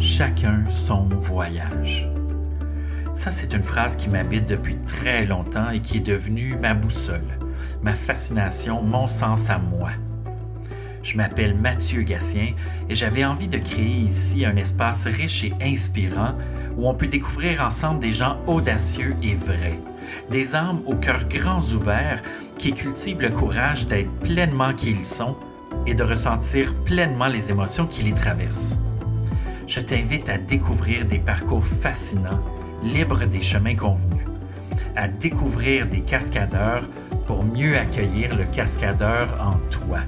Chacun son voyage. Ça, c'est une phrase qui m'habite depuis très longtemps et qui est devenue ma boussole, ma fascination, mon sens à moi. Je m'appelle Mathieu Gatien et j'avais envie de créer ici un espace riche et inspirant où on peut découvrir ensemble des gens audacieux et vrais, des âmes au cœur grands ouverts qui cultivent le courage d'être pleinement qui ils sont et de ressentir pleinement les émotions qui les traversent. Je t'invite à découvrir des parcours fascinants, libres des chemins convenus, à découvrir des cascadeurs pour mieux accueillir le cascadeur en toi.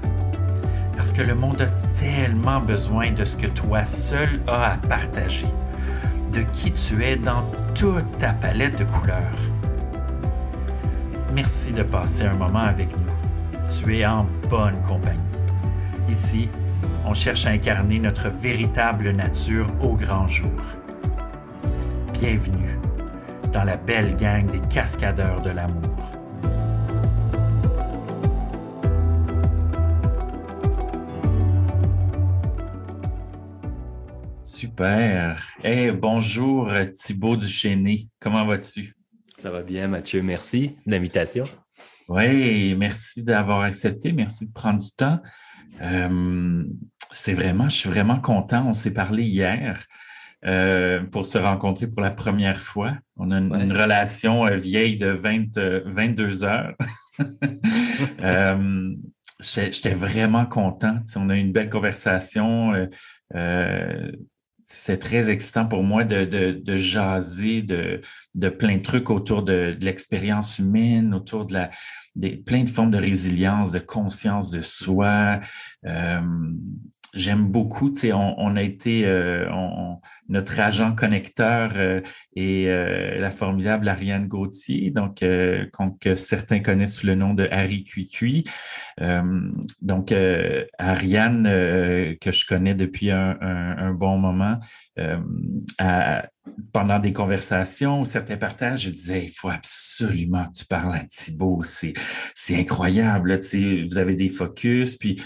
Parce que le monde a tellement besoin de ce que toi seul as à partager, de qui tu es dans toute ta palette de couleurs. Merci de passer un moment avec nous. Tu es en bonne compagnie. Ici, on cherche à incarner notre véritable nature au grand jour. Bienvenue dans la belle gang des cascadeurs de l'amour. Super. Hey, bonjour Thibaut Duchesné. Comment vas-tu? Ça va bien, Mathieu. Merci de l'invitation. Oui, merci d'avoir accepté. Merci de prendre du temps. Euh, c'est vraiment, je suis vraiment content. On s'est parlé hier euh, pour se rencontrer pour la première fois. On a une, relation euh, vieille de 20, 22 heures. J'étais vraiment content. on a eu une belle conversation. c'est très excitant pour moi de, jaser de, de, plein de trucs autour de, l'expérience humaine, autour de la, des, plein de formes de résilience, de conscience de soi. Euh, j'aime beaucoup, tu sais, on, a été, euh, notre agent connecteur euh, et la formidable Ariane Gauthier, donc que certains connaissent sous le nom de Harry Cuicui. donc, Ariane, que je connais depuis un, bon moment, pendant des conversations, certains partages, je disais, il faut absolument que tu parles à Thibault, c'est, incroyable, tu sais, vous avez des focus, puis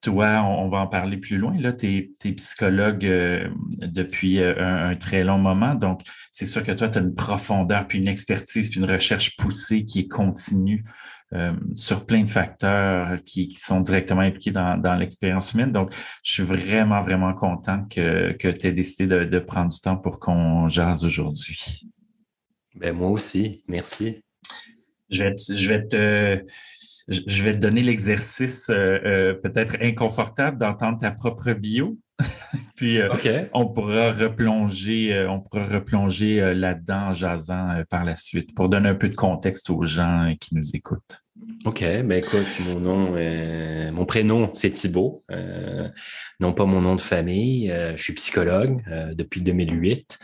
toi, on, va en parler plus loin. Là, tu es, psychologue euh, depuis euh, un, très long moment. Donc, c'est sûr que toi, tu as une profondeur, puis une expertise, puis une recherche poussée qui est continue euh, sur plein de facteurs qui, sont directement impliqués dans, l'expérience humaine. Donc, je suis vraiment, vraiment content que, que tu aies décidé de, de, prendre du temps pour qu'on jase aujourd'hui. Ben, moi aussi. Merci. Je vais, je vais te je vais te donner l'exercice euh, euh, peut-être inconfortable d'entendre ta propre bio. Puis euh, on pourra replonger, on pourra replonger là-dedans en jasant par la suite pour donner un peu de contexte aux gens qui nous écoutent. OK, ben écoute, mon nom, mon prénom, c'est Thibault, non pas mon nom de famille. je suis psychologue depuis 2008.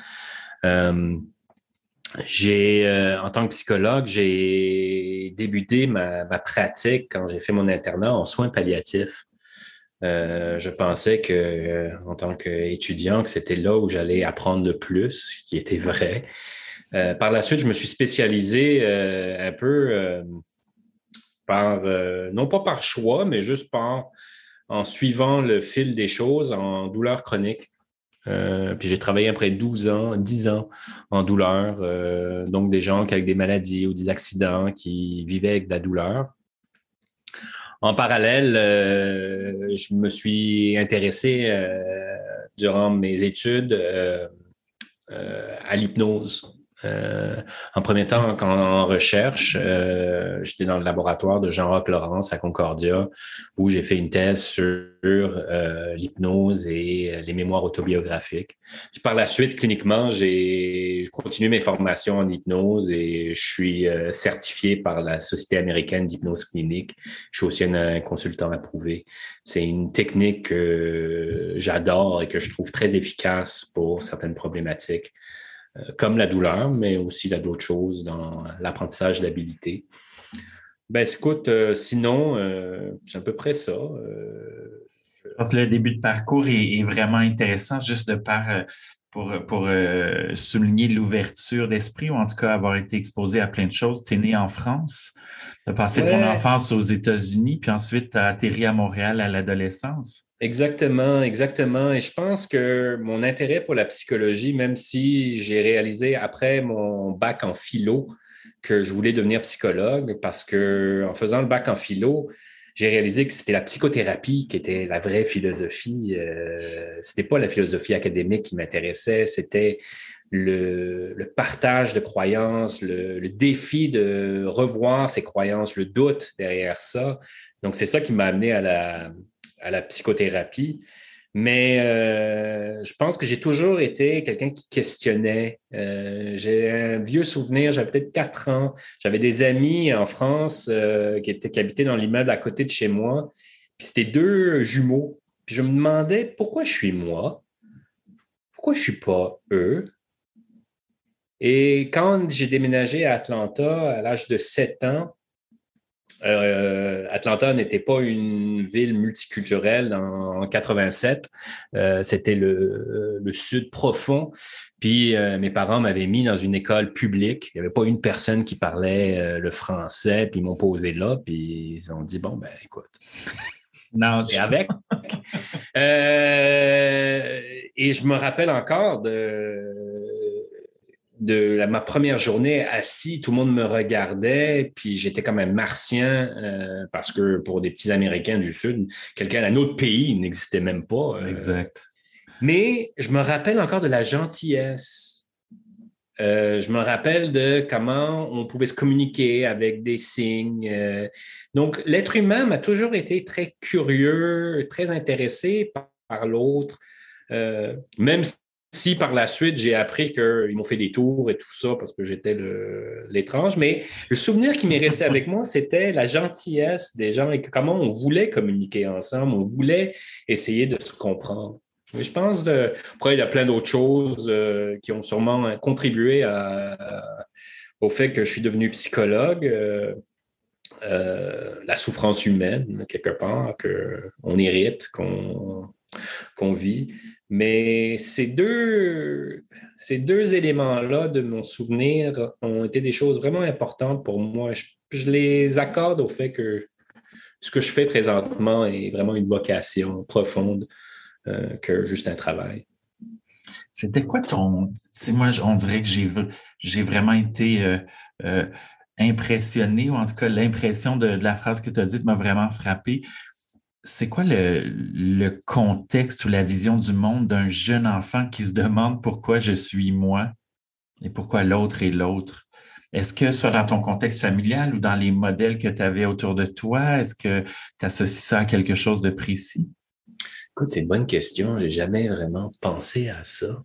J'ai, euh, en tant que psychologue, j'ai débuté ma, pratique quand j'ai fait mon internat en soins palliatifs. Euh, je pensais que, euh, en tant qu'étudiant, que c'était là où j'allais apprendre le plus, ce qui était vrai. par la suite, je me suis spécialisé un peu par, non pas par choix, mais juste par en suivant le fil des choses en douleur chronique. Euh, puis j'ai travaillé après 12 ans, 10 ans en douleur, euh, donc des gens qui avec des maladies ou des accidents qui vivaient avec de la douleur. En parallèle, euh, je me suis intéressé durant mes études à l'hypnose. Euh, en premier temps, quand en recherche, euh, j'étais dans le laboratoire de Jean-Roch Laurence à Concordia, où j'ai fait une thèse sur euh, l'hypnose et les mémoires autobiographiques. Puis par la suite, cliniquement, j'ai continué mes formations en hypnose et je suis certifié par la Société américaine d'hypnose clinique. Je suis aussi un, consultant approuvé. C'est une technique que j'adore et que je trouve très efficace pour certaines problématiques. Euh, comme la douleur, mais aussi d'autres choses dans l'apprentissage d'habilité. Ben, écoute, euh, sinon, euh, c'est à peu près ça. Je pense que le début de parcours est, vraiment intéressant, juste de par pour, pour souligner l'ouverture d'esprit, ou en tout cas avoir été exposé à plein de choses. Tu es né en France, tu as passé ton enfance aux États-Unis, puis ensuite tu as atterri à Montréal à l'adolescence. Exactement, exactement. Et je pense que mon intérêt pour la psychologie, même si j'ai réalisé après mon bac en philo que je voulais devenir psychologue, parce que en faisant le bac en philo, j'ai réalisé que c'était la psychothérapie qui était la vraie philosophie. Euh, c'était pas la philosophie académique qui m'intéressait, c'était le, partage de croyances, le, défi de revoir ses croyances, le doute derrière ça. Donc, c'est ça qui m'a amené à la, à la psychothérapie. Mais euh, je pense que j'ai toujours été quelqu'un qui questionnait. Euh, j'ai un vieux souvenir, j'avais peut-être quatre ans. J'avais des amis en France euh, qui, étaient, qui habitaient dans l'immeuble à côté de chez moi. Puis c'était deux jumeaux. Puis je me demandais pourquoi je suis moi, pourquoi je ne suis pas eux? Et quand j'ai déménagé à Atlanta à l'âge de sept ans, euh, Atlanta n'était pas une ville multiculturelle en, 87. Euh, c'était le, sud profond. Puis euh, mes parents m'avaient mis dans une école publique. Il n'y avait pas une personne qui parlait le français. Puis ils m'ont posé là. Puis ils ont dit bon ben écoute. Non, et avec. et je me rappelle encore de de ma première journée assis, tout le monde me regardait, puis j'étais comme un martien euh, parce que pour des petits Américains du Sud, quelqu'un d'un autre pays n'existait même pas. Euh. exact. Mais je me rappelle encore de la gentillesse. Euh, je me rappelle de comment on pouvait se communiquer avec des signes. donc, l'être humain m'a toujours été très curieux, très intéressé par, par l'autre. même si si par la suite, j'ai appris qu'ils m'ont fait des tours et tout ça parce que j'étais l'étrange, mais le souvenir qui m'est resté avec moi, c'était la gentillesse des gens et comment on voulait communiquer ensemble, on voulait essayer de se comprendre. je pense, de, après, il y a plein d'autres choses euh, qui ont sûrement contribué au fait que je suis devenu psychologue. Euh, euh, la souffrance humaine, quelque part, qu'on hérite, qu'on vit. Mais ces deux, ces deux éléments-là de mon souvenir ont été des choses vraiment importantes pour moi. Je, les accorde au fait que ce que je fais présentement est vraiment une vocation profonde euh, que juste un travail. C'était quoi ton. Moi, on dirait que j'ai vraiment été euh, euh, impressionné, ou en tout cas, l'impression de, de, la phrase que tu as dite m'a vraiment frappé c'est quoi le, contexte ou la vision du monde d'un jeune enfant qui se demande pourquoi je suis moi et pourquoi l'autre est l'autre? Est-ce que soit dans ton contexte familial ou dans les modèles que tu avais autour de toi, est-ce que tu associes ça à quelque chose de précis? Écoute, c'est une bonne question. J'ai jamais vraiment pensé à ça.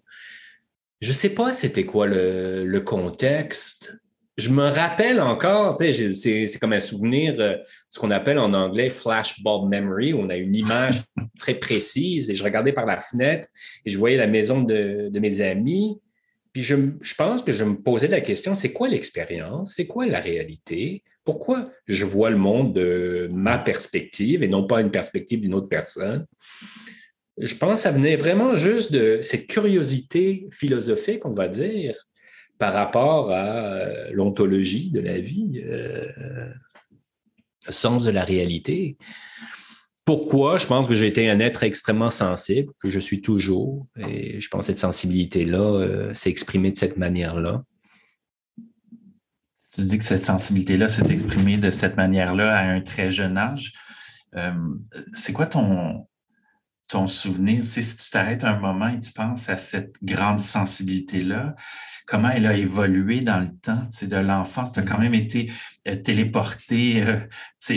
Je sais pas c'était quoi le contexte je me rappelle encore, c'est comme un souvenir, euh, ce qu'on appelle en anglais flashbulb memory, où on a une image très précise et je regardais par la fenêtre et je voyais la maison de, mes amis. Puis je, pense que je me posais la question, c'est quoi l'expérience? C'est quoi la réalité? Pourquoi je vois le monde de ma perspective et non pas une perspective d'une autre personne? Je pense que ça venait vraiment juste de cette curiosité philosophique, on va dire, par rapport à euh, l'ontologie de la vie, euh, le sens de la réalité. Pourquoi? Je pense que j'ai été un être extrêmement sensible, que je suis toujours, et je pense que cette sensibilité-là euh, s'est exprimée de cette manière-là. Tu dis que cette sensibilité-là s'est exprimée de cette manière-là à un très jeune âge. c'est quoi ton, ton souvenir? si tu t'arrêtes un moment et tu penses à cette grande sensibilité-là, comment elle a évolué dans le temps de l'enfance? Tu as quand même été euh, téléporté, euh,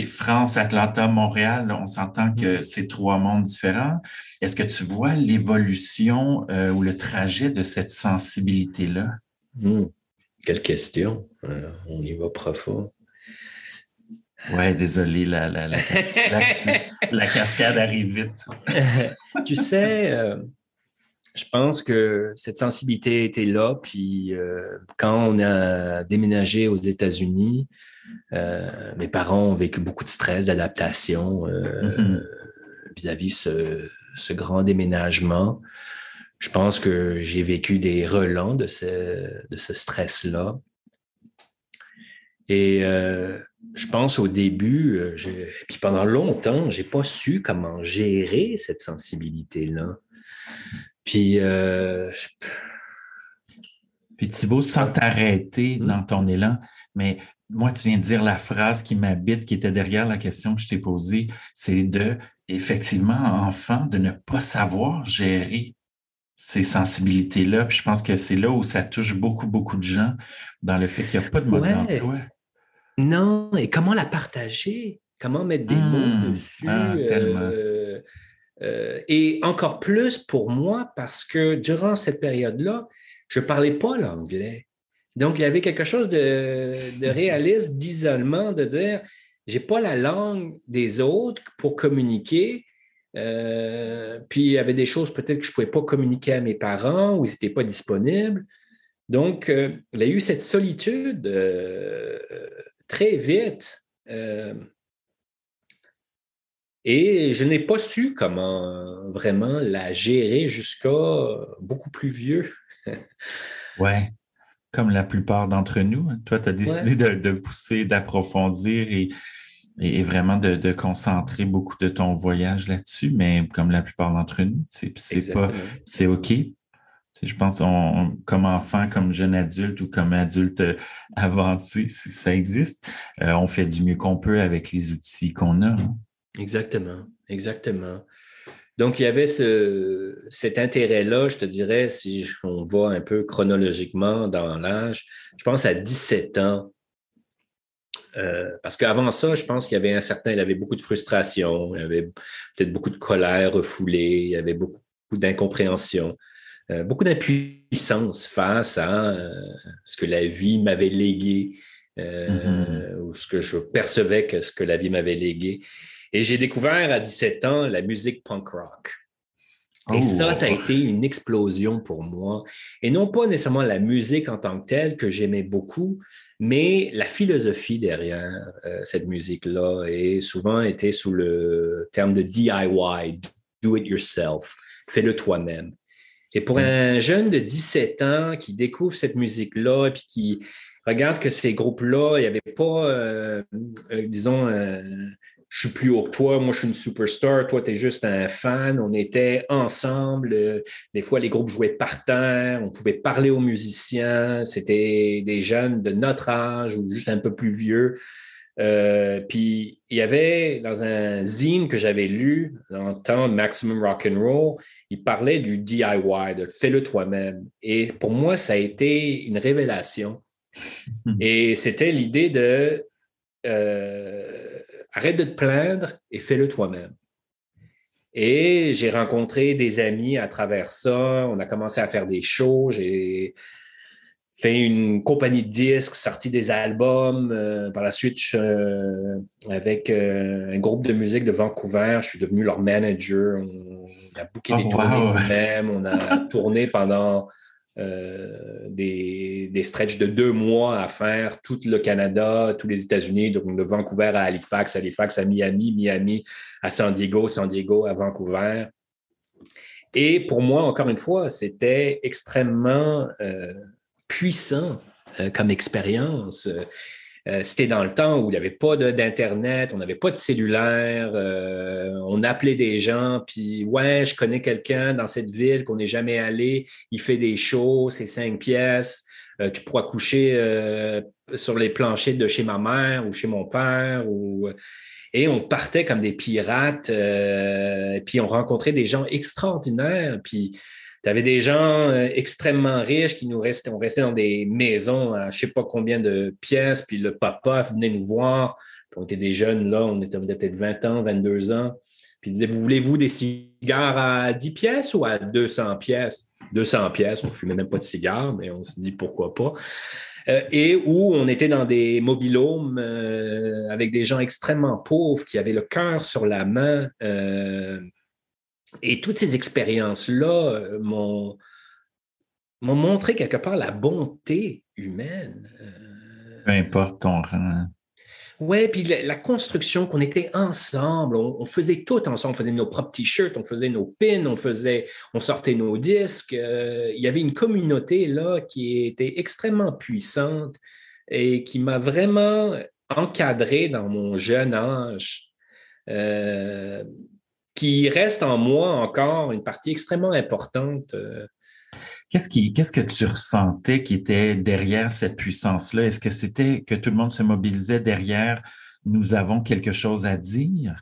France, Atlanta, Montréal. on s'entend que mm. c'est trois mondes différents. Est-ce que tu vois l'évolution euh, ou le trajet de cette sensibilité-là? Mm. Quelle question. on y va profond. Ouais, désolé, la, la, la, cascade, arrive vite. tu sais, je pense que cette sensibilité était là. Puis euh, quand on a déménagé aux États-Unis, euh, mes parents ont vécu beaucoup de stress, d'adaptation euh, mm-hmm. vis-à-vis ce, ce, grand déménagement. Je pense que j'ai vécu des relents de ce, de ce stress-là. Et je pense au début, euh, puis pendant longtemps, je n'ai pas su comment gérer cette sensibilité-là. Puis, euh, puis Thibault, sans t'arrêter hmm? dans ton élan, mais moi, tu viens de dire la phrase qui m'habite, qui était derrière la question que je t'ai posée, c'est de, effectivement, enfant, de ne pas savoir gérer ces sensibilités-là. Puis je pense que c'est là où ça touche beaucoup, beaucoup de gens dans le fait qu'il n'y a pas de mode d'emploi. Non, et comment la partager? Comment mettre des mots mmh. dessus? Ah, euh, euh, et encore plus pour moi, parce que durant cette période-là, je ne parlais pas l'anglais. Donc, il y avait quelque chose de, réaliste, d'isolement, de dire, j'ai pas la langue des autres pour communiquer. Euh, puis, il y avait des choses peut-être que je ne pouvais pas communiquer à mes parents ou ils n'étaient pas disponibles. Donc, il y a eu cette solitude très vite. Euh, et je n'ai pas su comment vraiment la gérer jusqu'à beaucoup plus vieux. ouais, comme la plupart d'entre nous. Toi, tu as décidé de, pousser, d'approfondir et, et, vraiment de, concentrer beaucoup de ton voyage là-dessus, mais comme la plupart d'entre nous, c'est pas c'est OK je pense, comme enfant, comme jeune adulte ou comme adulte euh, avancé, si ça existe, euh, on fait du mieux qu'on peut avec les outils qu'on a. Hein. Exactement, exactement. Donc, il y avait ce, cet intérêt-là, je te dirais, si on va un peu chronologiquement dans l'âge, je pense à 17 ans. Euh, parce qu'avant ça, je pense qu'il y avait un certain, il y avait beaucoup de frustration, il y avait peut-être beaucoup de colère refoulée, il y avait beaucoup d'incompréhension. Euh, beaucoup d'impuissance face à euh, ce que la vie m'avait légué euh, mm-hmm. ou ce que je percevais que ce que la vie m'avait légué. Et j'ai découvert à 17 ans la musique punk rock. Et ça, ça a oh. été une explosion pour moi. Et non pas nécessairement la musique en tant que telle que j'aimais beaucoup, mais la philosophie derrière cette musique-là est souvent été sous le terme de DIY, do it yourself, fais-le toi-même. Et pour un jeune de 17 ans qui découvre cette musique-là, puis qui regarde que ces groupes-là, il n'y avait pas, euh, euh, disons, euh, je suis plus haut que toi, moi je suis une superstar, toi tu es juste un fan. On était ensemble. des fois, les groupes jouaient par terre, on pouvait parler aux musiciens. C'était des jeunes de notre âge ou juste un peu plus vieux. Euh, puis il y avait dans un zine que j'avais lu dans le temps Maximum Rock and Roll, il parlait du DIY, de fais-le toi-même. Et pour moi, ça a été une révélation. Et c'était l'idée de euh, arrête de te plaindre et fais-le toi-même. Et j'ai rencontré des amis à travers ça. On a commencé à faire des shows. J'ai fait une compagnie de disques, sorti des albums. Euh, par la suite, euh, avec euh, un groupe de musique de Vancouver, je suis devenu leur manager. On, a booké des oh, tournées nous-mêmes. On a tourné pendant des, des stretches de deux mois à faire tout le Canada, tous les États-Unis, donc de Vancouver à Halifax, Halifax à Miami, Miami à San Diego, San Diego à Vancouver. Et pour moi, encore une fois, c'était extrêmement puissant euh, comme expérience. Euh, euh, c'était dans le temps où il n'y avait pas d'Internet, on n'avait pas de cellulaire, on appelait des gens, puis ouais, je connais quelqu'un dans cette ville qu'on n'est jamais allé, il fait des shows, c'est cinq pièces, tu pourras coucher sur les planchers de chez ma mère ou chez mon père. Et on partait comme des pirates, puis on rencontrait des gens extraordinaires, puis tu avais des gens euh, extrêmement riches qui nous restaient, on restait dans des maisons à je ne sais pas combien de pièces, puis le papa venait nous voir. on était des jeunes, là, on était peut-être 20 ans, 22 ans. Puis il disait, vous voulez-vous des cigares à 10 pièces ou à 200 pièces? 200 pièces, on ne fumait même pas de cigares, mais on se dit pourquoi pas. Euh, et où on était dans des mobilhomes euh, avec des gens extrêmement pauvres qui avaient le cœur sur la main. Et toutes ces expériences-là euh, m'ont, montré quelque part la bonté humaine. Euh. Peu importe ton rang. Oui, puis la, construction qu'on était ensemble, on, faisait tout ensemble, on faisait nos propres t-shirts, on faisait nos pins, on faisait, on sortait nos disques. Euh, il y avait une communauté là qui était extrêmement puissante et qui m'a vraiment encadré dans mon jeune âge, qui reste en moi encore une partie extrêmement importante. Qu'est-ce, qui, qu'est-ce que tu ressentais qui était derrière cette puissance-là? Est-ce que c'était que tout le monde se mobilisait derrière nous avons quelque chose à dire?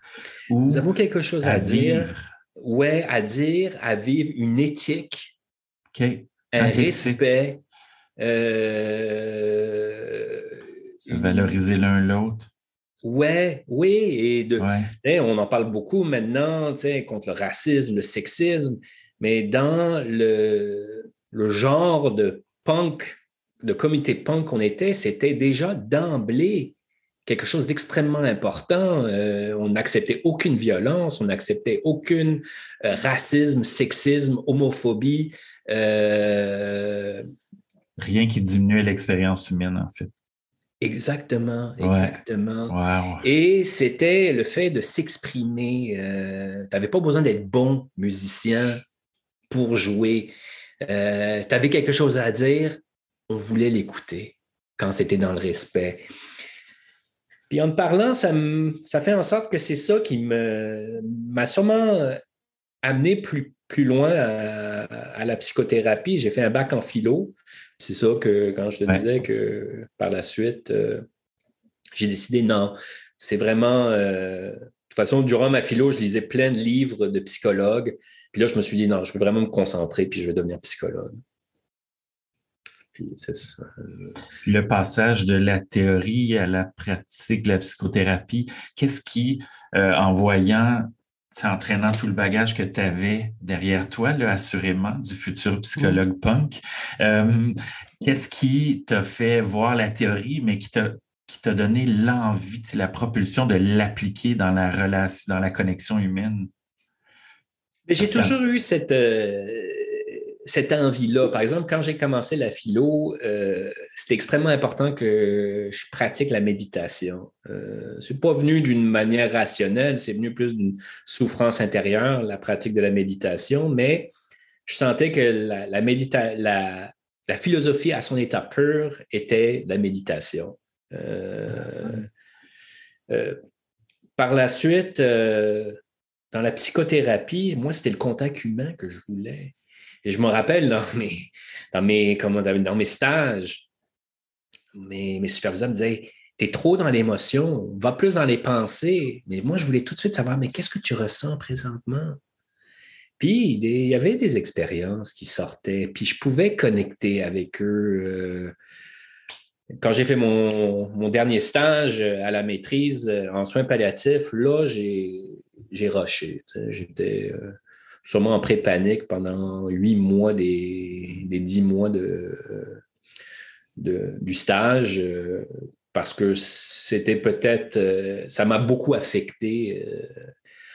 Ou nous avons quelque chose à, dire. Oui, à dire, à vivre une éthique, un, respect. Euh, valoriser l'un l'autre. Ouais, oui, et de, on en parle beaucoup maintenant, contre le racisme, le sexisme, mais dans le, le genre de punk, de comité punk qu'on était, c'était déjà d'emblée quelque chose d'extrêmement important. Euh, on n'acceptait aucune violence, on n'acceptait aucun euh, racisme, sexisme, homophobie. Euh, Rien qui diminuait l'expérience humaine, en fait. Exactement, exactement. Et c'était le fait de s'exprimer. tu n'avais pas besoin d'être bon musicien pour jouer. tu avais quelque chose à dire, on voulait l'écouter quand c'était dans le respect. Puis en parlant, ça, ça fait en sorte que c'est ça qui m'a sûrement amené plus, plus loin à, la psychothérapie. J'ai fait un bac en philo. C'est ça que quand je te disais que par la suite, euh, j'ai décidé non, c'est vraiment. Euh, de toute façon, durant ma philo, je lisais plein de livres de psychologues. Puis là, je me suis dit non, je veux vraiment me concentrer, puis je vais devenir psychologue. Le passage de la théorie à la pratique de la psychothérapie, qu'est-ce qui, euh, en voyant, entraînant tout le bagage que tu avais derrière toi, là, assurément, du futur psychologue mm. punk, euh, qu'est-ce qui t'a fait voir la théorie, mais qui t'a qui t'a donné l'envie, la propulsion de l'appliquer dans la relation, dans la connexion humaine? J'ai toujours eu cette, euh, cette envie-là. Par exemple, quand j'ai commencé la philo, euh, c'était extrêmement important que je pratique la méditation. Euh, ce n'est pas venu d'une manière rationnelle, c'est venu plus d'une souffrance intérieure, la pratique de la méditation, mais je sentais que la, philosophie à son état pur était la méditation. Euh, par la suite, dans la psychothérapie, moi, c'était le contact humain que je voulais. Et je me rappelle dans mes, comment, dans mes stages, mes, mes superviseurs me disaient Tu es trop dans l'émotion, va plus dans les pensées. Mais moi, je voulais tout de suite savoir Mais qu'est-ce que tu ressens présentement Puis, il y avait des expériences qui sortaient, puis je pouvais connecter avec eux. Euh, quand j'ai fait mon, mon, dernier stage à la maîtrise en soins palliatifs, là, j'ai rushé. J'étais. Euh, sûrement en pré-panique pendant huit mois des, dix mois de, du stage euh, parce que c'était peut-être, euh, ça m'a beaucoup affecté. Euh,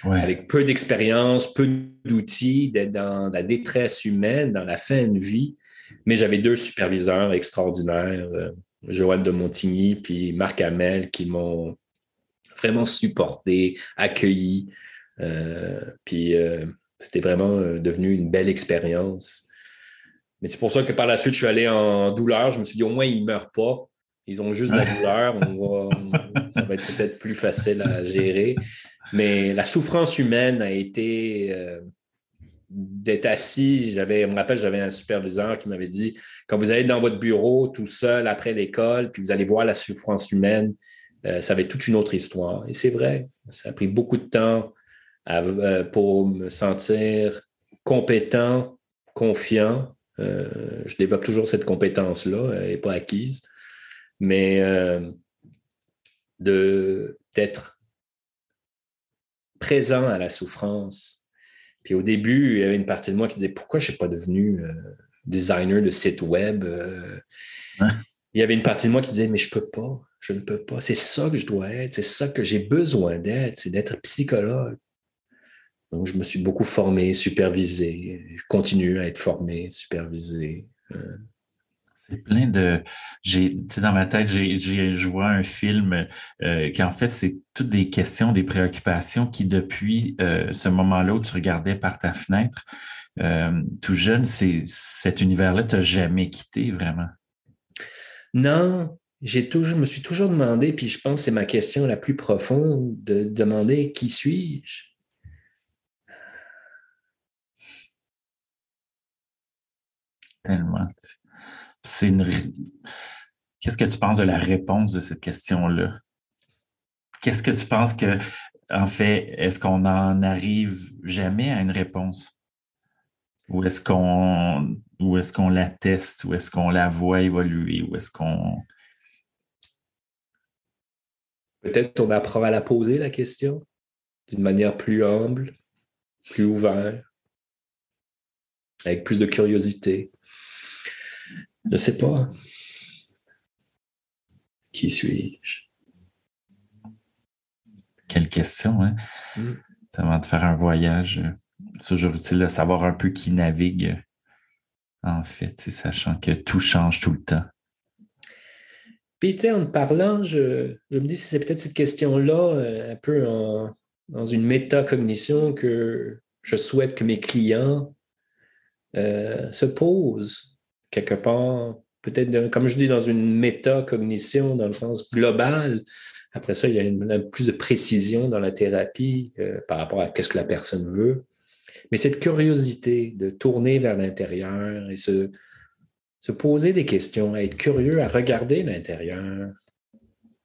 avec peu d'expérience, peu d'outils, d'être dans la détresse humaine, dans la fin de vie. Mais j'avais deux superviseurs extraordinaires, Joanne de Montigny puis Marc Hamel, qui m'ont vraiment supporté, accueilli. puis c'était vraiment euh, devenu une belle expérience. Mais c'est pour ça que par la suite, je suis allé en douleur. Je me suis dit, au moins, ils ne meurent pas. Ils ont juste de la douleur. ça va être peut-être plus facile à gérer. Mais la souffrance humaine a été euh, d'être assis. J'avais, je me rappelle, j'avais un superviseur qui m'avait dit quand vous allez dans votre bureau tout seul après l'école, puis vous allez voir la souffrance humaine, euh, ça va être toute une autre histoire. Et c'est vrai, ça a pris beaucoup de temps euh, pour me sentir compétent, confiant. Euh, je développe toujours cette compétence-là, elle n'est pas acquise, mais euh, d'être présent à la souffrance. Puis au début, il y avait une partie de moi qui disait pourquoi je ne suis pas devenu designer de site web. Hein? Il y avait une partie de moi qui disait mais je ne peux pas, je ne peux pas. C'est ça que je dois être, c'est ça que j'ai besoin d'être, c'est d'être psychologue. Donc, je me suis beaucoup formé, supervisé. Je continue à être formé, supervisé. Euh. C'est plein de. J'ai, dans ma tête, j'ai, je vois un film euh, qui, en fait, c'est toutes des questions, des préoccupations qui, depuis euh, ce moment-là où tu regardais par ta fenêtre, tout jeune, c'est, cet univers-là t'a jamais quitté vraiment? Non, j'ai toujours, je me suis toujours demandé, puis je pense que c'est ma question la plus profonde, de demander qui suis-je? C'est une... Qu'est-ce que tu penses de la réponse de cette question-là? Qu'est-ce que tu penses que, en fait, est-ce qu'on n'en arrive jamais à une réponse? Ou est-ce qu'on ou est-ce qu'on la teste? Ou est-ce qu'on la voit évoluer? Ou est-ce qu'on. Peut-être on apprend à la poser, la question, d'une manière plus humble, plus ouverte, avec plus de curiosité. Je ne sais pas. Qui suis-je? Quelle question, hein? Mm. Avant de faire un voyage, c'est toujours utile de savoir un peu qui navigue, en fait, sachant que tout change tout le temps. Puis, tu sais, en parlant, je, me dis si c'est peut-être cette question-là, euh, un peu dans une métacognition que je souhaite que mes clients euh, se posent quelque part, peut-être, comme je dis, dans une métacognition dans le sens global. Après ça, il y a une, plus de précision dans la thérapie euh, par rapport à ce que la personne veut. Mais cette curiosité de tourner vers l'intérieur et se, se poser des questions, être curieux, à regarder l'intérieur,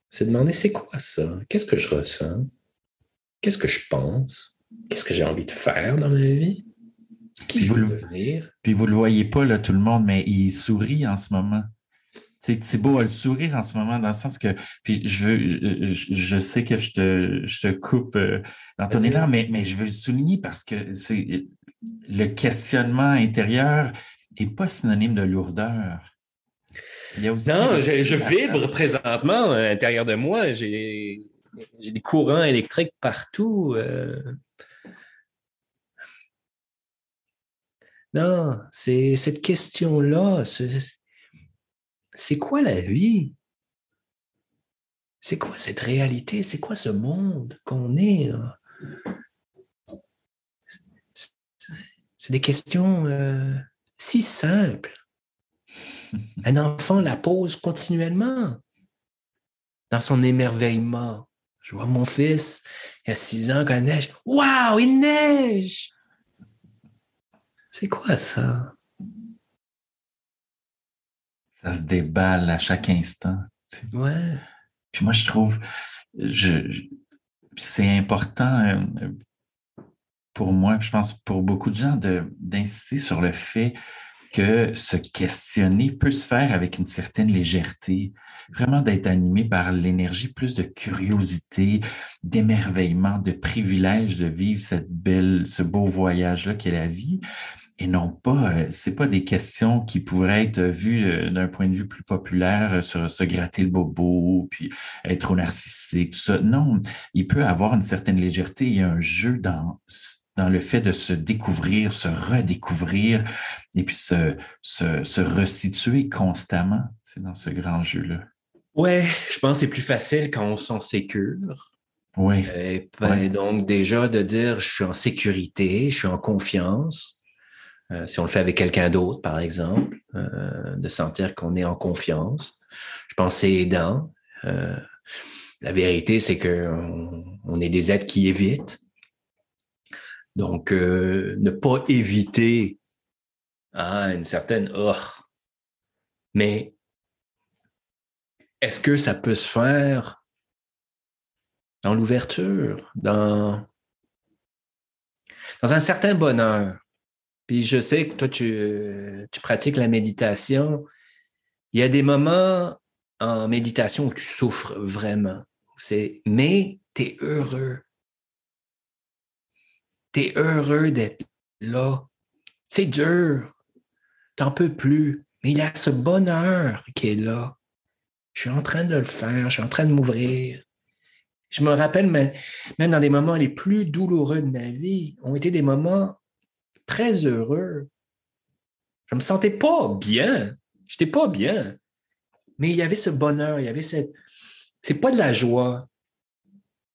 se demander c'est quoi ça? Qu'est-ce que je ressens? Qu'est-ce que je pense? Qu'est-ce que j'ai envie de faire dans ma vie? Qui puis, vous le, puis vous le voyez pas, là, tout le monde, mais il sourit en ce moment. Tu sais, Thibaut a le sourire en ce moment, dans le sens que, puis je veux, je, sais que je te, je te coupe euh, dans ton élan, mais, mais je veux le souligner parce que c'est le questionnement intérieur n'est pas synonyme de lourdeur. non, je, vibre présentement à l'intérieur de moi. J'ai des courants électriques partout. Euh. Non, c'est cette question-là. C'est quoi la vie? C'est quoi cette réalité? C'est quoi ce monde qu'on est? C'est des questions euh, si simples. Un enfant la pose continuellement dans son émerveillement. Je vois mon fils, il a six ans quand il neige. Waouh, il neige! C'est quoi ça? Ça se déballe à chaque instant. Ouais. Puis moi, je trouve, je, c'est important euh, pour moi, je pense pour beaucoup de gens, d'insister sur le fait que se questionner peut se faire avec une certaine légèreté, vraiment d'être animé par l'énergie, plus de curiosité, d'émerveillement, de privilège de vivre cette belle, ce beau voyage-là qu'est la vie. Et non pas, euh, c'est pas des questions qui pourraient être vues euh, d'un point de vue plus populaire euh, sur se gratter le bobo, puis être trop narcissique, tout ça. Non, il peut avoir une certaine légèreté et un jeu dans dans le fait de se découvrir, se redécouvrir et puis se, se, se resituer constamment. C'est dans ce grand jeu-là. Ouais, je pense que c'est plus facile quand on s'en sécure. Oui. Ben, donc, déjà, de dire je suis en sécurité, je suis en confiance. Euh, si on le fait avec quelqu'un d'autre, par exemple, euh, de sentir qu'on est en confiance. Je pense que c'est aidant. Euh, la vérité, c'est qu'on on est des êtres qui évitent. Donc, ne pas éviter hein, une certaine oh. Mais est-ce que ça peut se faire dans l'ouverture, dans, dans un certain bonheur? Puis je sais que toi, tu, pratiques la méditation. Il y a des moments en méditation où tu souffres vraiment. Mais tu es heureux tu es heureux d'être là. C'est dur. T'en peux plus. Mais il y a ce bonheur qui est là. Je suis en train de le faire. Je suis en train de m'ouvrir. Je me rappelle même dans des moments les plus douloureux de ma vie, ont été des moments très heureux. Je me sentais pas bien. Je n'étais pas bien. Mais il y avait ce bonheur, il y avait cette. C'est pas de la joie.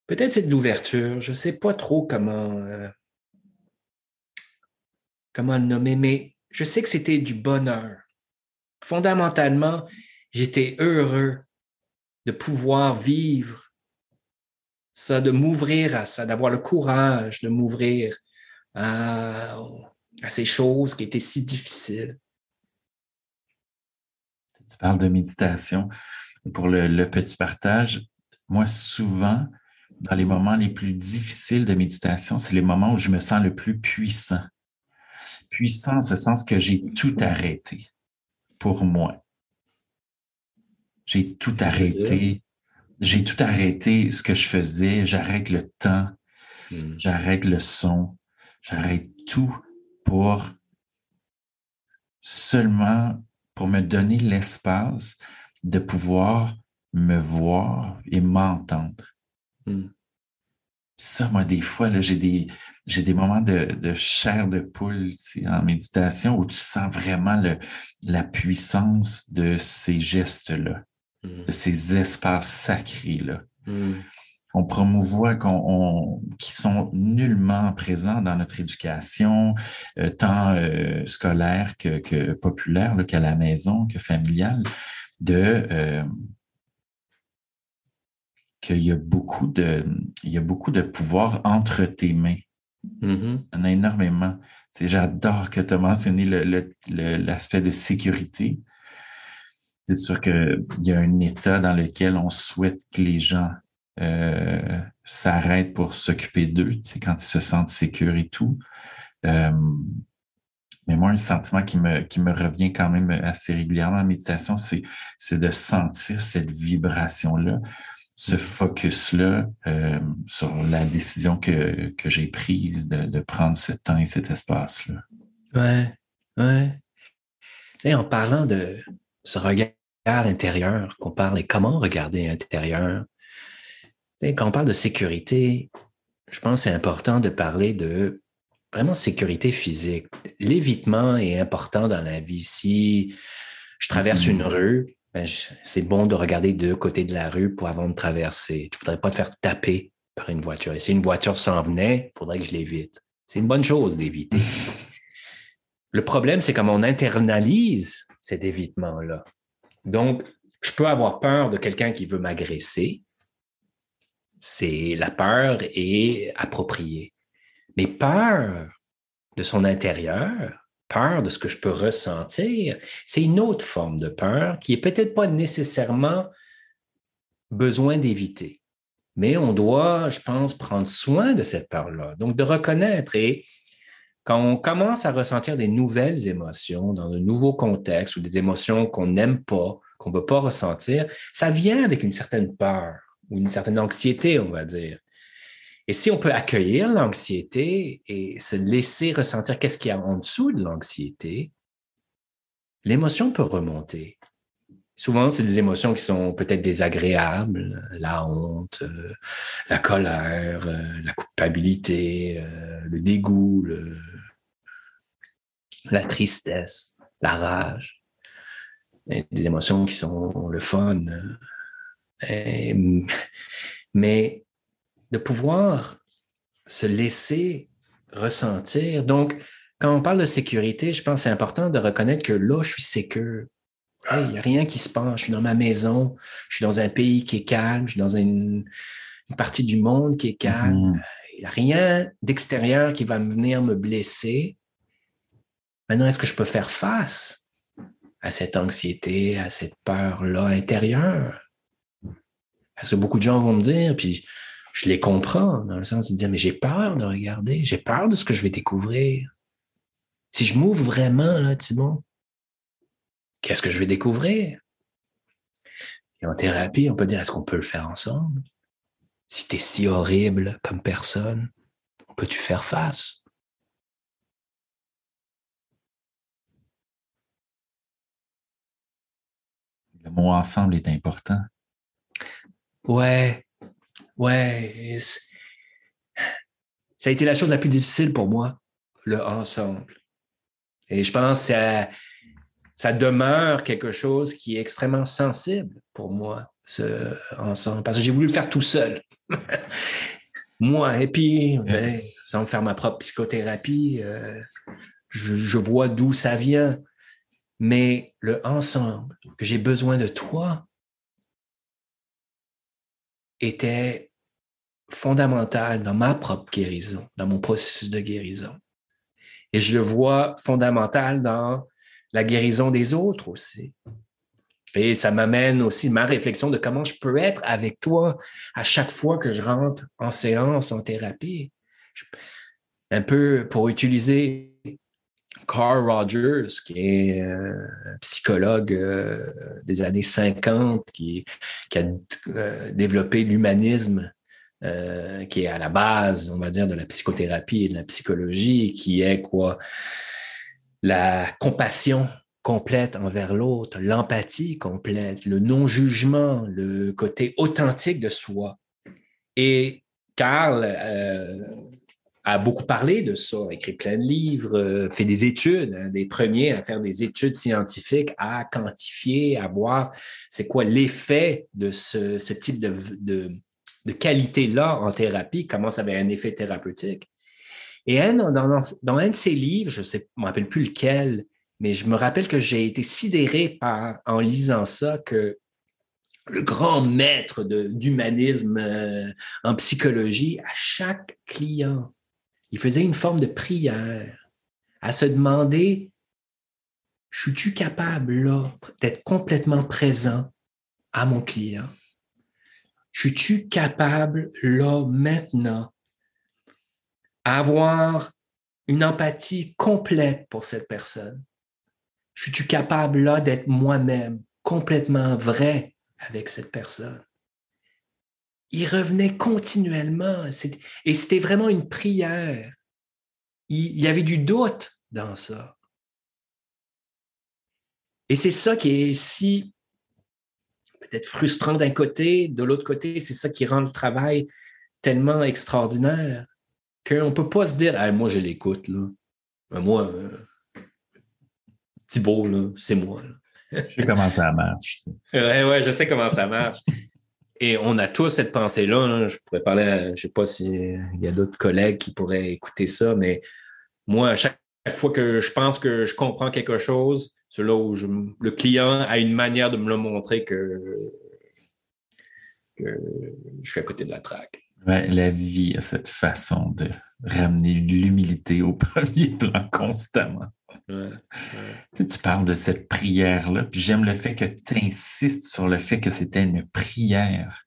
Peut-être c'est de l'ouverture. Je ne sais pas trop comment. Euh, comment le nommer, mais je sais que c'était du bonheur. Fondamentalement, j'étais heureux de pouvoir vivre ça, de m'ouvrir à ça, d'avoir le courage de m'ouvrir à, ces choses qui étaient si difficiles. Tu parles de méditation. Pour le petit partage, moi, souvent, dans les moments les plus difficiles de méditation, c'est les moments où je me sens le plus puissant. Puissant en ce sens que j'ai tout arrêté pour moi. J'ai tout arrêté. J'ai tout arrêté ce que je faisais. J'arrête le temps. Hmm. J'arrête le son. J'arrête tout pour seulement pour me donner l'espace de pouvoir me voir et m'entendre. Hmm. Ça, moi, des fois, j'ai des, des moments de, chair de poule en méditation où tu sens vraiment la puissance de ces gestes-là, hmm. de ces espaces sacrés-là. Hmm. On promouvoit qu'on, qui sont nullement présents dans notre éducation, euh, tant euh, scolaire que, populaire, qu'à la maison, que familiale, de, euh, qu'il y a beaucoup de, il y a beaucoup de pouvoir entre tes mains. Mm-hmm. Il y en a énormément. J'adore que tu as mentionné l'aspect de sécurité. C'est sûr qu'il y a un état dans lequel on souhaite que les gens euh, s'arrêtent pour s'occuper d'eux, quand ils se sentent sécures et tout. Euh, mais moi, un sentiment qui me, qui me revient quand même assez régulièrement en méditation, c'est de sentir cette vibration-là ce focus-là euh, sur la décision que, j'ai prise de, prendre ce temps et cet espace-là. Ouais, ouais. en parlant de ce regard intérieur qu'on parle et comment regarder intérieur, quand on parle de sécurité, je pense que c'est important de parler de vraiment sécurité physique. L'évitement est important dans la vie. Si je traverse une mm-hmm. rue, ben, c'est bon de regarder deux côtés de la rue pour avant de traverser. Tu ne voudrais pas te faire taper par une voiture. Et si une voiture s'en venait, il faudrait que je l'évite. C'est une bonne chose d'éviter. Le problème, c'est comment on internalise cet évitement-là. Donc, je peux avoir peur de quelqu'un qui veut m'agresser. C'est la peur est appropriée. Mais peur de son intérieur, peur de ce que je peux ressentir, c'est une autre forme de peur qui est peut-être pas nécessairement besoin d'éviter. Mais on doit, je pense, prendre soin de cette peur-là. Donc, de reconnaître et quand on commence à ressentir des nouvelles émotions dans de nouveaux contextes ou des émotions qu'on n'aime pas, qu'on ne veut pas ressentir, ça vient avec une certaine peur ou une certaine anxiété, on va dire. Et si on peut accueillir l'anxiété et se laisser ressentir qu'est-ce qu'il y a en dessous de l'anxiété, l'émotion peut remonter. Souvent, c'est des émotions qui sont peut-être désagréables, la honte, euh, la colère, euh, la culpabilité, euh, le dégoût, la tristesse, la rage. des émotions qui sont le fun. Mais de pouvoir se laisser ressentir. Donc, quand on parle de sécurité, je pense que c'est important de reconnaître que là, je suis sécure. Il n'y a rien qui se passe. Je suis dans ma maison, je suis dans un pays qui est calme, je suis dans une, partie du monde qui est calme. Mm-hmm. Il n'y a rien d'extérieur qui va venir me blesser. Maintenant, est-ce que je peux faire face à cette anxiété, à cette peur-là intérieure? Parce que beaucoup de gens vont me dire, puis je les comprends dans le sens de dire, mais j'ai peur de regarder, j'ai peur de ce que je vais découvrir. Si je m'ouvre vraiment, là, Timon, qu'est-ce que je vais découvrir? Et en thérapie, on peut dire, est-ce qu'on peut le faire ensemble? Si tu es si horrible comme personne, peux-tu faire face? Le mot ensemble est important. Ouais, Ouais, ça a été la chose la plus difficile pour moi, le ensemble. Et je pense que ça, ça demeure quelque chose qui est extrêmement sensible pour moi, ce ensemble, parce que j'ai voulu le faire tout seul. moi, et puis, ben, sans faire ma propre psychothérapie, euh, je, je vois d'où ça vient. Mais le ensemble, que j'ai besoin de toi, était fondamental dans ma propre guérison, dans mon processus de guérison. Et je le vois fondamental dans la guérison des autres aussi. Et ça m'amène aussi ma réflexion de comment je peux être avec toi à chaque fois que je rentre en séance, en thérapie. Un peu pour utiliser Carl Rogers, qui est un psychologue euh, des années 50, qui, a euh, développé l'humanisme, euh, qui est à la base, on va dire, de la psychothérapie et de la psychologie, qui est quoi? La compassion complète envers l'autre, l'empathie complète, le non-jugement, le côté authentique de soi. Et Carl a beaucoup parlé de ça, écrit plein de livres, euh, fait des études, des premiers à faire des études scientifiques, à quantifier, à voir c'est quoi l'effet de ce, type de, qualité-là en thérapie, comment ça avait un effet thérapeutique. Et dans, dans, un de ses livres, je ne me rappelle plus lequel, mais je me rappelle que j'ai été sidéré par, en lisant ça, que le grand maître d'humanisme euh, en psychologie, à chaque client il faisait une forme de prière à se demander, suis-tu capable là d'être complètement présent à mon client? Suis-tu capable là maintenant d'avoir une empathie complète pour cette personne? Suis-tu capable là d'être moi-même complètement vrai avec cette personne? Il revenait continuellement. Et c'était vraiment une prière. Il, y avait du doute dans ça. Et c'est ça qui est si peut-être frustrant d'un côté, de l'autre côté, c'est ça qui rend le travail tellement extraordinaire qu'on ne peut pas se dire moi je l'écoute là. Ben, moi, euh, Thibault, c'est moi. je sais comment ça marche. ouais, ouais, je sais comment ça marche. Et on a tous cette pensée-là. Je pourrais parler, je ne sais pas s'il y a d'autres collègues qui pourraient écouter ça, mais moi, à chaque fois que je pense que je comprends quelque chose, où le client a une manière de me le montrer que, je suis à côté de la traque. la vie a cette façon de ramener l'humilité au premier plan constamment. Tu, parles de cette prière-là, puis j'aime le fait que tu insistes sur le fait que c'était une prière.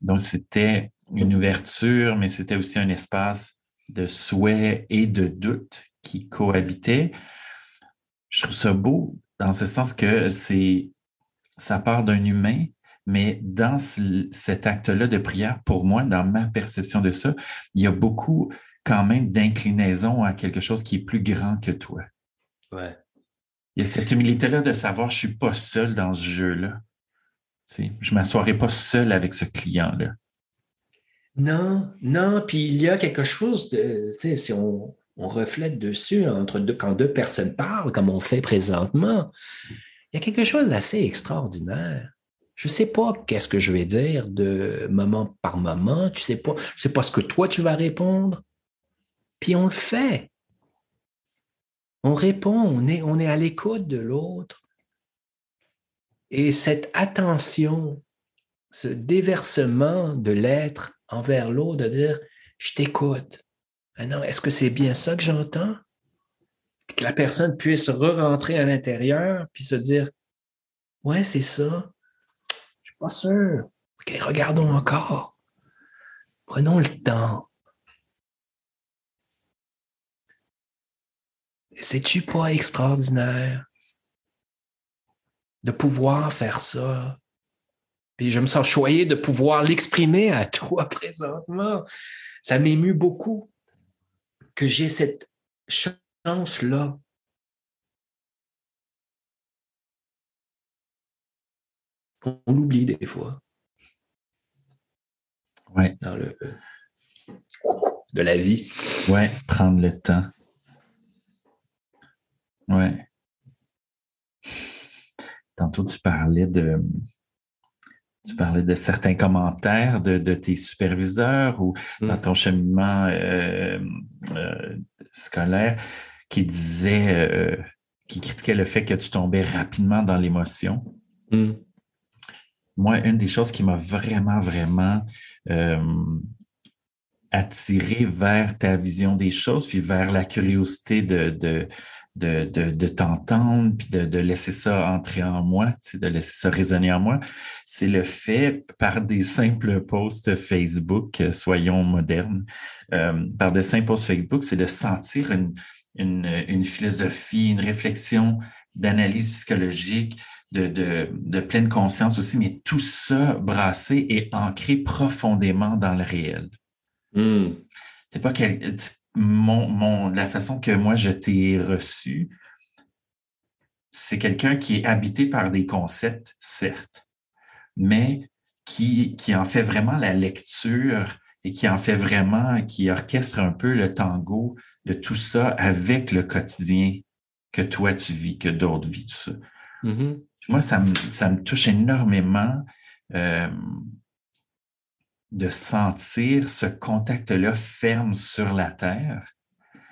Donc, c'était une ouverture, mais c'était aussi un espace de souhait et de doute qui cohabitaient. Je trouve ça beau dans ce sens que c'est ça part d'un humain, mais dans cet acte-là de prière, pour moi, dans ma perception de ça, il y a beaucoup quand même d'inclinaison à quelque chose qui est plus grand que toi. Ouais. Il y a cette humilité-là de savoir je ne suis pas seul dans ce jeu-là. je ne m'assoirai pas seul avec ce client-là. Non, non, puis il y a quelque chose de, si on, reflète dessus entre deux, quand deux personnes parlent, comme on fait présentement, il y a quelque chose d'assez extraordinaire. Je ne sais pas qu'est-ce que je vais dire de moment par moment, tu sais pas, je ne sais pas ce que toi tu vas répondre, puis on le fait. On répond, on est, on est à l'écoute de l'autre. Et cette attention, ce déversement de l'être envers l'autre, de dire, je t'écoute. Maintenant, est-ce que c'est bien ça que j'entends? Que la personne puisse re-rentrer à l'intérieur puis se dire, ouais, c'est ça. Je suis pas sûr. OK, regardons encore. Prenons le temps. C'est-tu pas extraordinaire de pouvoir faire ça? Puis je me sens choyé de pouvoir l'exprimer à toi présentement. Ça m'émue beaucoup que j'ai cette chance-là. On l'oublie des fois. Ouais. Dans le de la vie. Ouais, prendre le temps. Ouais. Tantôt, tu parlais de, tu parlais de certains commentaires de, tes superviseurs ou dans mm. ton cheminement euh, euh, scolaire qui disaient, euh, qui critiquaient le fait que tu tombais rapidement dans l'émotion. Mm. moi, une des choses qui m'a vraiment, vraiment attiré vers ta vision des choses, puis vers la curiosité de, de, de, de, t'entendre, puis de, laisser ça entrer en moi, de laisser ça résonner en moi, c'est le fait, par des simples posts Facebook, euh, soyons modernes, euh, par des simples posts Facebook, c'est de sentir une, une, philosophie, une réflexion d'analyse psychologique, de, de, pleine conscience aussi, mais tout ça brassé et ancré profondément dans le réel. Hmm. C'est pas quel, mon, la façon que moi je t'ai reçu, c'est quelqu'un qui est habité par des concepts, certes, mais qui, qui en fait vraiment la lecture et qui en fait vraiment, qui orchestre un peu le tango de tout ça avec le quotidien que toi tu vis, que d'autres vivent, tout ça. Mm-hmm. Moi, ça me, ça me, touche énormément. Euh, de sentir ce contact-là ferme sur la terre,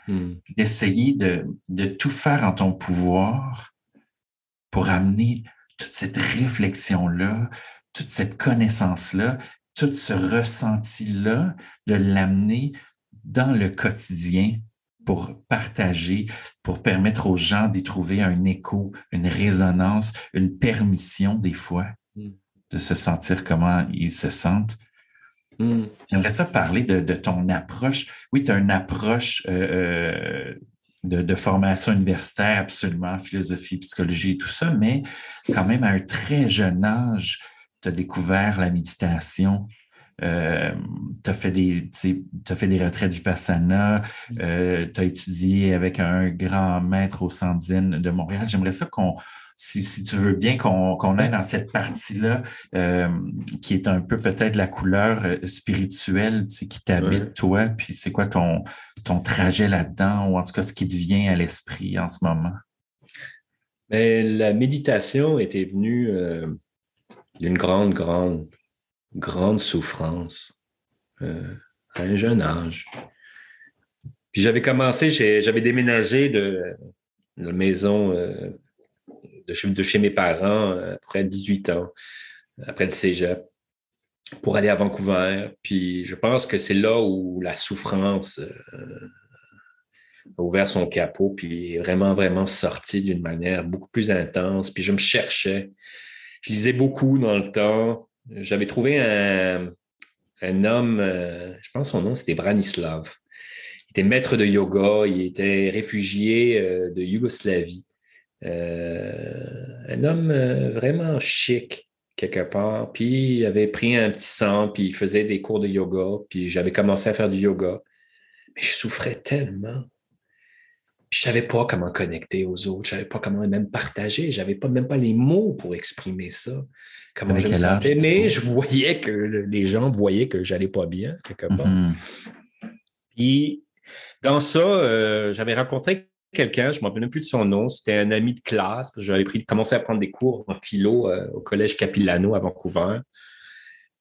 hmm. d'essayer de, de, tout faire en ton pouvoir pour amener toute cette réflexion-là, toute cette connaissance-là, tout ce ressenti-là, de l'amener dans le quotidien pour partager, pour permettre aux gens d'y trouver un écho, une résonance, une permission des fois hmm. de se sentir comment ils se sentent Hmm. J'aimerais ça parler de, ton approche. Oui, tu as une approche euh, euh, de, formation universitaire, absolument, philosophie, psychologie et tout ça, mais quand même à un très jeune âge, tu as découvert la méditation. Euh, tu as, fait des, as fait des retraits du Passana, hmm. tu as étudié avec un grand maître au Sandine de Montréal. J'aimerais ça qu'on si, tu veux bien qu'on qu aille dans cette partie-là, euh, qui est un peu peut-être la couleur euh, spirituelle qui t'habite, toi, puis c'est quoi ton, ton trajet là-dedans, ou en tout cas ce qui te vient à l'esprit en ce moment? Mais la méditation était venue euh, d'une grande, grande, grande souffrance à un jeune âge. Puis j'avais commencé, j'avais déménagé de, de maison de chez, mes parents euh, après 18 ans, après le cégep, pour aller à Vancouver. Puis je pense que c'est là où la souffrance euh, a ouvert son capot, puis vraiment, vraiment sorti d'une manière beaucoup plus intense. Puis je me cherchais. Je lisais beaucoup dans le temps. J'avais trouvé un, homme, euh, je pense son nom, c'était Branislav. Il était maître de yoga, il était réfugié de Yougoslavie. Euh, un homme euh, vraiment chic quelque part. Puis il avait pris un petit sang, puis il faisait des cours de yoga, puis j'avais commencé à faire du yoga. Mais je souffrais tellement. Puis je savais pas comment connecter aux autres, je savais pas comment même partager, j'avais pas même pas les mots pour exprimer ça. Comment je me sentais, mais je voyais que les gens voyaient que j'allais pas bien quelque part. Mm-hmm. Puis dans ça, euh, j'avais rencontré quelqu'un, je ne me rappelle plus de son nom, c'était un ami de classe, j'avais pris, commencé à prendre des cours en philo euh, au collège Capilano à Vancouver.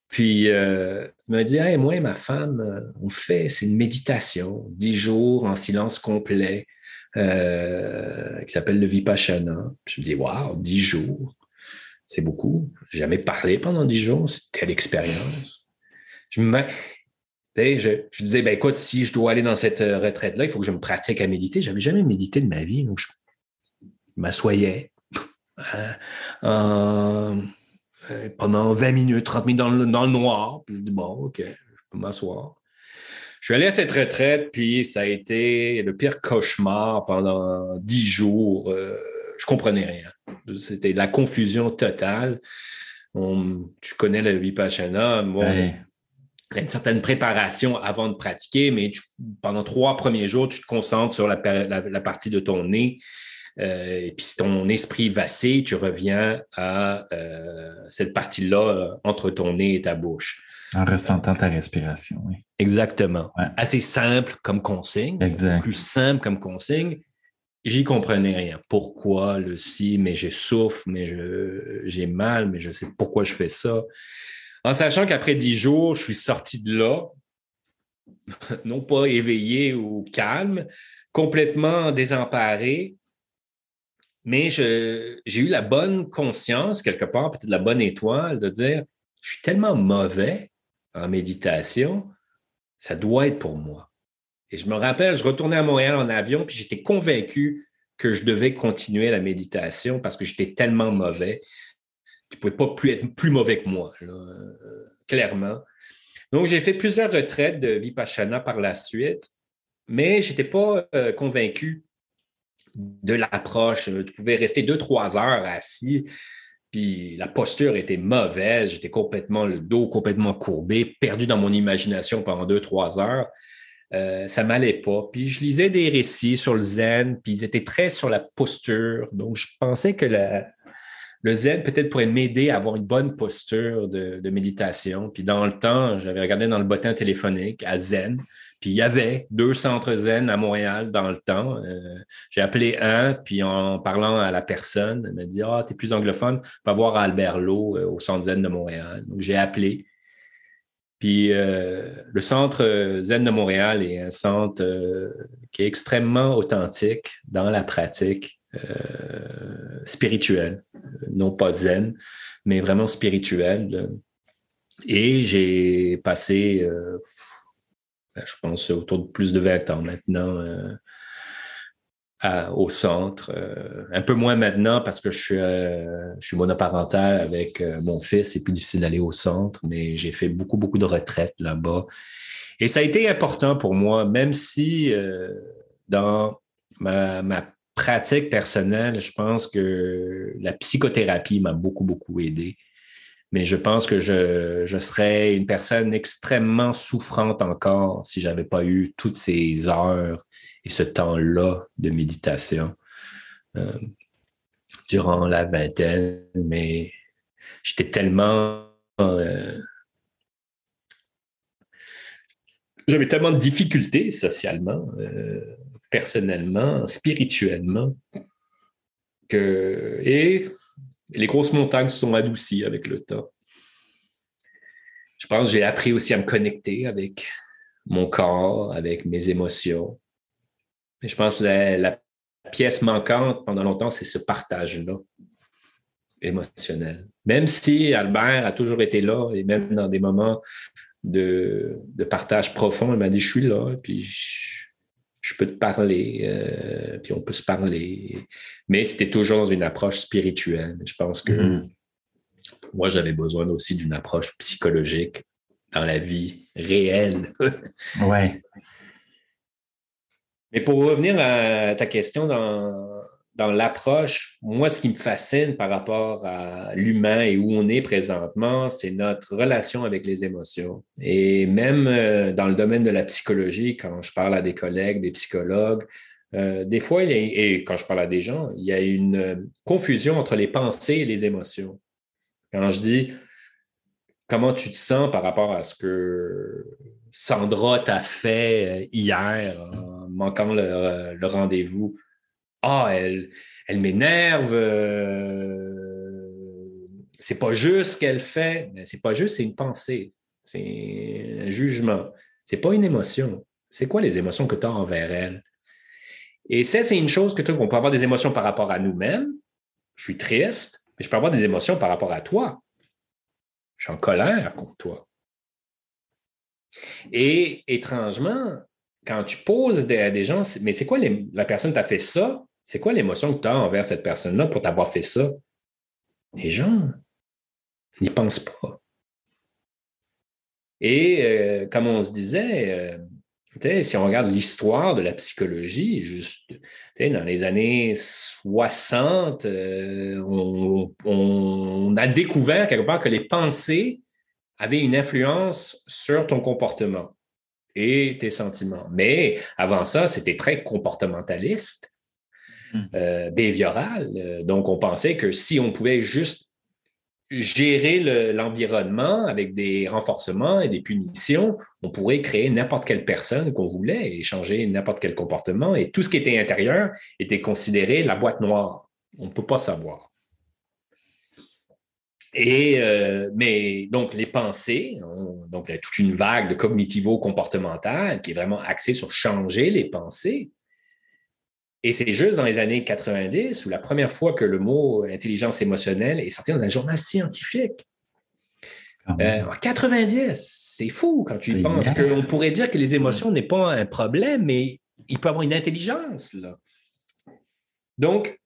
Puis euh, il m'a dit moi et ma femme, euh, on fait, c'est une méditation, dix jours en silence complet, qui s'appelle le Vipassana. je me dis Waouh, dix jours, c'est beaucoup. Jamais parlé pendant dix jours, c'était l'expérience. Je me je, disais, ben écoute, si je dois aller dans cette euh, retraite-là, il faut que je me pratique à méditer. Je n'avais jamais médité de ma vie, donc je m'assoyais euh, euh, pendant 20 minutes, 30 minutes dans le, noir. Puis je dis, bon, OK, je peux m'asseoir. Je suis allé à cette retraite, puis ça a été le pire cauchemar pendant 10 jours. je comprenais rien. C'était la confusion totale. tu connais la Vipassana. Moi, une certaine préparation avant de pratiquer, mais pendant trois premiers jours, tu te concentres sur la, partie de ton nez. Euh, et puis si ton esprit vacille, tu reviens à euh, cette partie-là euh, entre ton nez et ta bouche. En ressentant ta respiration, oui. Exactement. Assez simple comme consigne. Exact. Plus simple comme consigne. J'y comprenais rien. Pourquoi le si, mais je souffre, mais j'ai mal, mais je sais pourquoi je fais ça. En sachant qu'après dix jours, je suis sorti de là, non pas éveillé ou calme, complètement désemparé, mais j'ai eu la bonne conscience, quelque part, peut-être la bonne étoile, de dire, je suis tellement mauvais en méditation, ça doit être pour moi. Et je me rappelle, je retournais à Montréal en avion, puis j'étais convaincu que je devais continuer la méditation parce que j'étais tellement mauvais. Tu ne pouvais pas plus être plus mauvais que moi, euh, clairement. Donc, j'ai fait plusieurs retraites de Vipassana par la suite, mais je n'étais pas euh, convaincu de l'approche. Tu pouvais rester deux, trois heures assis, puis la posture était mauvaise. J'étais complètement le dos complètement courbé, perdu dans mon imagination pendant deux, trois heures. Euh, ça m'allait pas. Puis je lisais des récits sur le zen, puis ils étaient très sur la posture. Donc, je pensais que le zen peut-être pourrait m'aider à avoir une bonne posture de, méditation. Puis dans le temps, j'avais regardé dans le bottin téléphonique à zen. Puis il y avait deux centres zen à Montréal dans le temps. Euh, j'ai appelé un, puis en parlant à la personne, elle m'a dit Ah, tu es plus anglophone, va voir Albert Lowe euh, au centre zen de Montréal. Donc j'ai appelé. Puis euh, le centre Zen de Montréal est un centre qui est extrêmement authentique dans la pratique spirituelle, non pas zen, mais vraiment spirituelle. Et j'ai passé, ben, je pense, autour de plus de 20 ans maintenant au centre. Euh, un peu moins maintenant parce que je suis, euh, je monoparental avec euh, mon fils. C'est plus difficile d'aller au centre, mais j'ai fait beaucoup, beaucoup de retraites là-bas. Et ça a été important pour moi, même si dans ma, ma, pratique personnelle, je pense que la psychothérapie m'a beaucoup, beaucoup aidé. Mais je pense que je, serais une personne extrêmement souffrante encore si je n'avais pas eu toutes ces heures et ce temps-là de méditation euh, durant la vingtaine, mais j'étais tellement... Euh, j'avais tellement de difficultés socialement, euh, personnellement, spirituellement. Et les grosses montagnes se sont adoucies avec le temps. Je pense que j'ai appris aussi à me connecter avec mon corps, avec mes émotions, je pense que la, pièce manquante pendant longtemps, c'est ce partage-là émotionnel. Même si Albert a toujours été là, et même dans des moments de, partage profond, il m'a dit, je suis là, puis je, peux te parler, euh, puis on peut se parler. Mais c'était toujours dans une approche spirituelle. Je pense que mm-hmm. moi, j'avais besoin aussi d'une approche psychologique dans la vie réelle. ouais. Mais pour revenir à ta question dans, dans l'approche, moi, ce qui me fascine par rapport à l'humain et où on est présentement, c'est notre relation avec les émotions. Et même euh, dans le domaine de la psychologie, quand je parle à des collègues, des psychologues, euh, des fois, et quand je parle à des gens, il y a une confusion entre les pensées et les émotions. Quand je dis comment tu te sens par rapport à ce que Sandra t'a fait euh, hier en manquant le, rendez-vous? Ah, elle, elle m'énerve. Euh, c'est pas juste ce qu'elle fait. C'est pas juste, c'est une pensée. C'est un jugement. C'est pas une émotion. C'est quoi les émotions que tu as envers elle? Et ça, c'est une chose que tu on peut avoir des émotions par rapport à nous-mêmes. Je suis triste, mais je peux avoir des émotions par rapport à toi. Je suis en colère contre toi. Et étrangement, quand tu poses à des gens, mais c'est quoi la personne t'a fait ça? C'est quoi l'émotion que tu as envers cette personne-là pour t'avoir fait ça? Les gens n'y pensent pas. Et euh, comme on se disait, euh, si on regarde l'histoire de la psychologie, juste dans les années 60, euh, on, a découvert quelque part que les pensées avait une influence sur ton comportement et tes sentiments. Mais avant ça, c'était très comportementaliste. Euh, behavioral. Euh, donc, on pensait que si on pouvait juste gérer l'environnement avec des renforcements et des punitions, on pourrait créer n'importe quelle personne qu'on voulait et changer n'importe quel comportement. Et tout ce qui était intérieur était considéré la boîte noire. On ne peut pas savoir. Et, euh, mais donc, les pensées, donc, il y a toute une vague de cognitivo-comportemental qui est vraiment axée sur changer les pensées. Et c'est juste dans les années 90 où la première fois que le mot intelligence émotionnelle est sorti dans un journal scientifique. Euh, en 90, c'est fou quand tu y penses. On pourrait dire que les émotions n'est pas un problème, mais il peut avoir une intelligence. Là. Donc,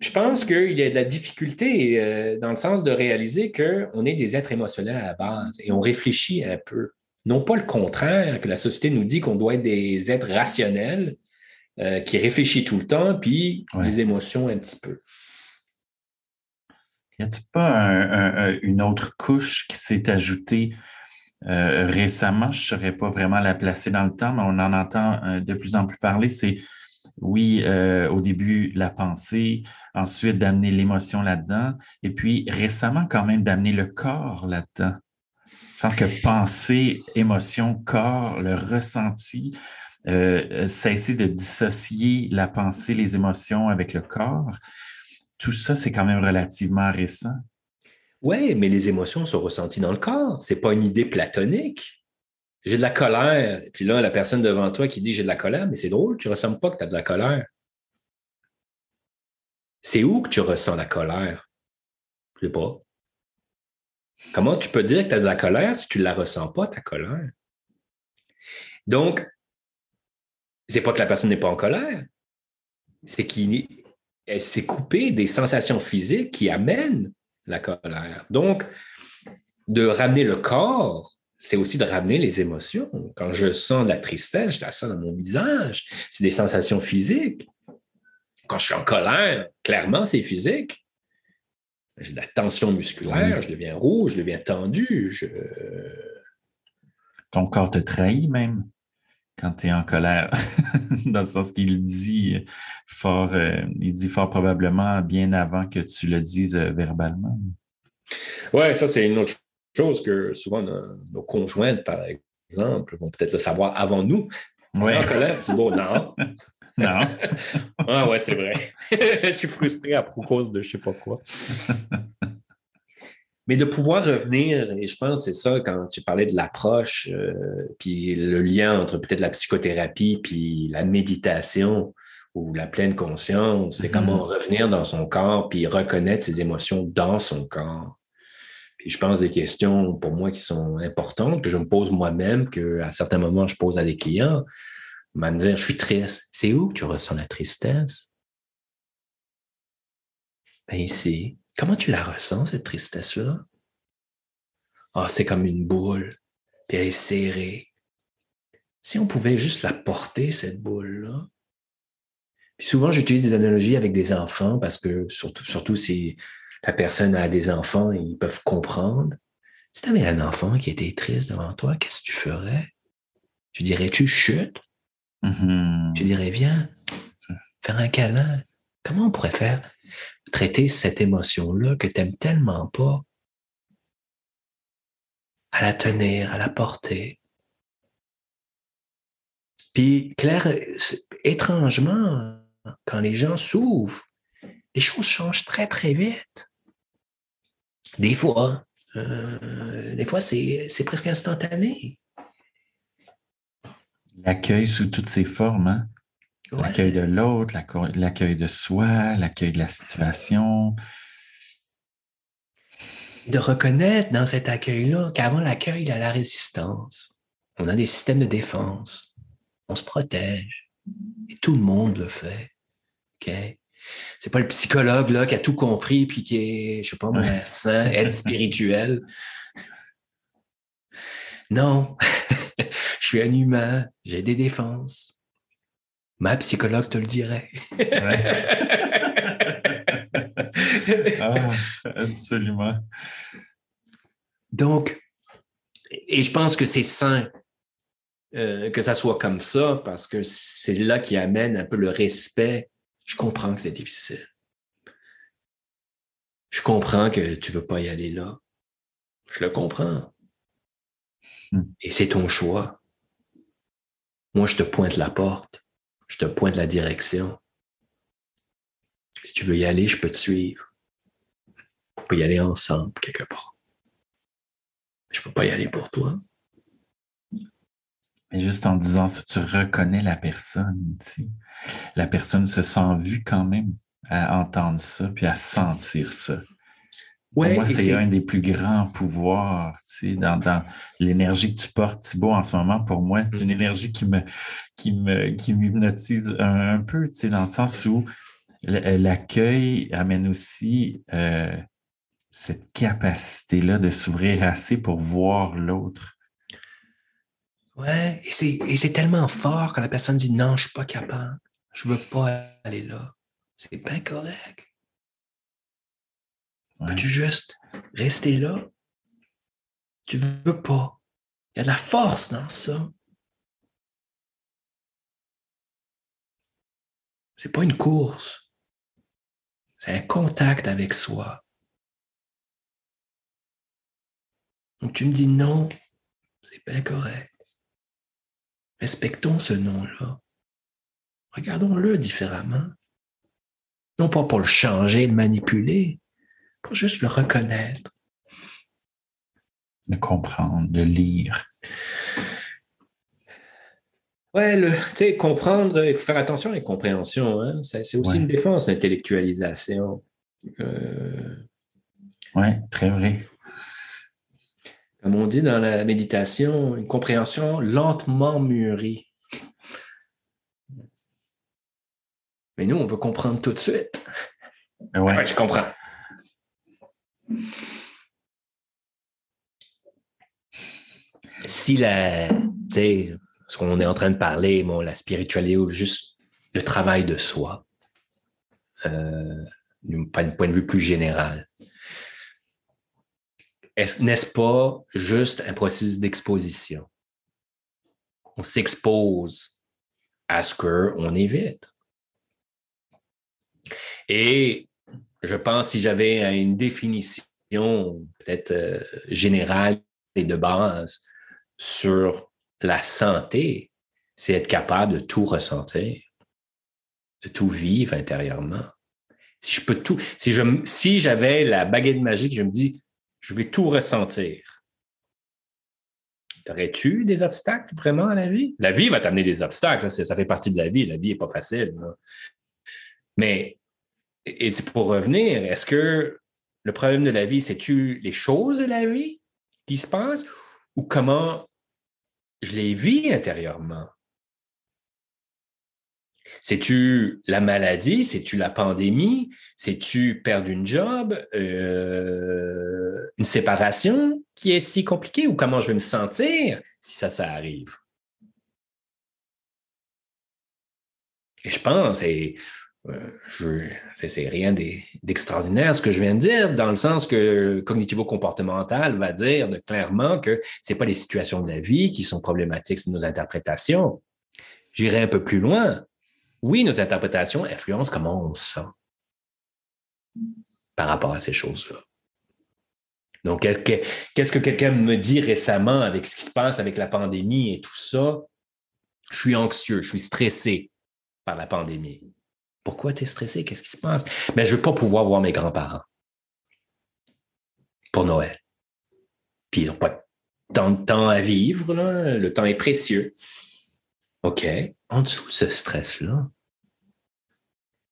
je pense qu'il y a de la difficulté euh, dans le sens de réaliser qu'on est des êtres émotionnels à la base et on réfléchit un peu. Non pas le contraire, que la société nous dit qu'on doit être des êtres rationnels euh, qui réfléchissent tout le temps, puis les émotions un petit peu. Y a-t-il pas une autre couche qui s'est ajoutée euh, récemment? Je ne saurais pas vraiment la placer dans le temps, mais on en entend de plus en plus parler. C'est oui, euh, au début, la pensée, ensuite d'amener l'émotion là-dedans, et puis récemment quand même d'amener le corps là-dedans. Je pense que pensée, émotion, corps, le ressenti, euh, cesser de dissocier la pensée, les émotions avec le corps, tout ça, c'est quand même relativement récent. Oui, mais les émotions sont ressenties dans le corps. Ce n'est pas une idée platonique j'ai de la colère. Puis là, la personne devant toi qui dit j'ai de la colère, mais c'est drôle, tu ne ressens pas que tu as de la colère. C'est où que tu ressens la colère? Je ne sais pas. Comment tu peux dire que tu as de la colère si tu ne la ressens pas, ta colère? Donc, c'est pas que la personne n'est pas en colère, c'est qu'elle s'est coupée des sensations physiques qui amènent la colère. Donc, de ramener le corps c'est aussi de ramener les émotions. Quand je sens de la tristesse, je la sens dans mon visage. C'est des sensations physiques. Quand je suis en colère, clairement, c'est physique. J'ai de la tension musculaire, je deviens rouge, je deviens tendu. Ton corps te trahit même? Quand tu es en colère, dans le sens qu'il dit fort, euh, il dit fort probablement bien avant que tu le dises euh, verbalement. Oui, ça, c'est une autre chose que souvent nos, conjointes, par exemple, vont peut-être le savoir avant nous. Oui. En colère, c'est bon, non. non. ah ouais, c'est vrai. je suis frustré à propos de je ne sais pas quoi. Mais de pouvoir revenir, et je pense que c'est ça quand tu parlais de l'approche, euh, puis le lien entre peut-être la psychothérapie puis la méditation ou la pleine conscience, c'est comment revenir dans son corps puis reconnaître ses émotions dans son corps. Puis je pense des questions pour moi qui sont importantes, que je me pose moi-même, qu'à certains moments je pose à des clients, me dire Je suis triste. C'est où que tu ressens la tristesse? Ben ici. Comment tu la ressens, cette tristesse-là? Ah, c'est comme une boule, puis elle est serrée. Si on pouvait juste la porter, cette boule-là. Puis souvent, j'utilise des analogies avec des enfants parce que surtout, surtout si la personne a des enfants, ils peuvent comprendre. Si tu avais un enfant qui était triste devant toi, qu'est-ce que tu ferais? Tu dirais, tu chutes? Mm-hmm. Tu dirais, viens, faire un câlin. Comment on pourrait faire traiter cette émotion-là que tu n'aimes tellement pas? À la tenir, à la porter. Puis, Claire, étrangement, quand les gens s'ouvrent, les choses changent très, très vite. Des fois, euh, des fois, c'est presque instantané. L'accueil sous toutes ses formes, hein? L'accueil de l'autre, l'accueil de soi, l'accueil de la situation. De reconnaître dans cet accueil-là qu'avant l'accueil, il y a la résistance. On a des systèmes de défense. On se protège. Et tout le monde le fait. OK? c'est pas le psychologue là, qui a tout compris puis qui est, je sais pas, médecin, aide spirituelle. Non, je suis un humain, j'ai des défenses. Ma psychologue te le dirait. ah, absolument. Donc, et je pense que c'est sain euh, que ça soit comme ça parce que c'est là qui amène un peu le respect je comprends que c'est difficile. Je comprends que tu ne veux pas y aller là. Je le comprends. Hmm. Et c'est ton choix. Moi, je te pointe la porte. Je te pointe la direction. Si tu veux y aller, je peux te suivre. On peut y aller ensemble quelque part. Je ne peux pas y aller pour toi. Mais juste en disant ça, tu reconnais la personne. La personne se sent vue quand même à entendre ça, puis à sentir ça. Ouais, moi, c'est un des plus grands pouvoirs dans, dans l'énergie que tu portes, Thibault, en ce moment. Pour moi, c'est une mm-hmm. énergie qui me qui me qui m'hypnotise un, peu, dans le sens où l'accueil amène aussi euh, cette capacité-là de s'ouvrir assez pour voir l'autre. Ouais, et c'est tellement fort quand la personne dit non, je ne suis pas capable, je ne veux pas aller là. C'est bien correct. Peux-tu juste rester là? Tu veux pas. Il y a de la force dans ça. C'est pas une course. C'est un contact avec soi. Donc tu me dis non, c'est bien correct. Respectons ce nom-là. Regardons-le différemment. Non pas pour le changer, le manipuler, pour juste le reconnaître. Le comprendre, le lire. Ouais, le, tu sais, comprendre, il faut faire attention à la compréhension. Hein? C'est aussi une défense, l'intellectualisation. Euh... Oui, très vrai. Comme on dit dans la méditation, une compréhension lentement mûrie. Mais nous, on veut comprendre tout de suite. Ouais, je comprends. Si la, ce qu'on est en train de parler, bon, la spiritualité ou juste le travail de soi, euh, d'un point de vue plus général, n'est-ce pas juste un processus d'exposition? On s'expose à ce qu'on évite. Et je pense si j'avais une définition peut-être euh, générale et de base sur la santé, c'est être capable de tout ressentir, de tout vivre intérieurement. Si je peux tout, si je, si j'avais la baguette magique, je me dis, je vais tout ressentir. T'aurais-tu des obstacles vraiment à la vie? La vie va t'amener des obstacles, ça, ça, fait partie de la vie. La vie n'est pas facile. Mais, et c'est pour revenir, est-ce que le problème de la vie, c'est-tu les choses de la vie qui se passent ou comment je les vis intérieurement? C'est-tu la maladie? C'est-tu la pandémie? C'est-tu perdre une job? Euh, une séparation qui est si compliquée? Ou comment je vais me sentir si ça, ça arrive? Et je pense, et euh, c'est rien d'extraordinaire ce que je viens de dire, dans le sens que cognitivo-comportemental va dire clairement que ce n'est pas les situations de la vie qui sont problématiques, c'est nos interprétations. J'irai un peu plus loin oui, nos interprétations influencent comment on se sent par rapport à ces choses-là. Donc, qu'est-ce que quelqu'un me dit récemment avec ce qui se passe avec la pandémie et tout ça? Je suis anxieux, je suis stressé par la pandémie. Pourquoi tu es stressé? Qu'est-ce qui se passe? Mais je ne veux pas pouvoir voir mes grands-parents pour Noël. Puis ils n'ont pas tant de temps à vivre, le temps est précieux. OK, en dessous de ce stress-là,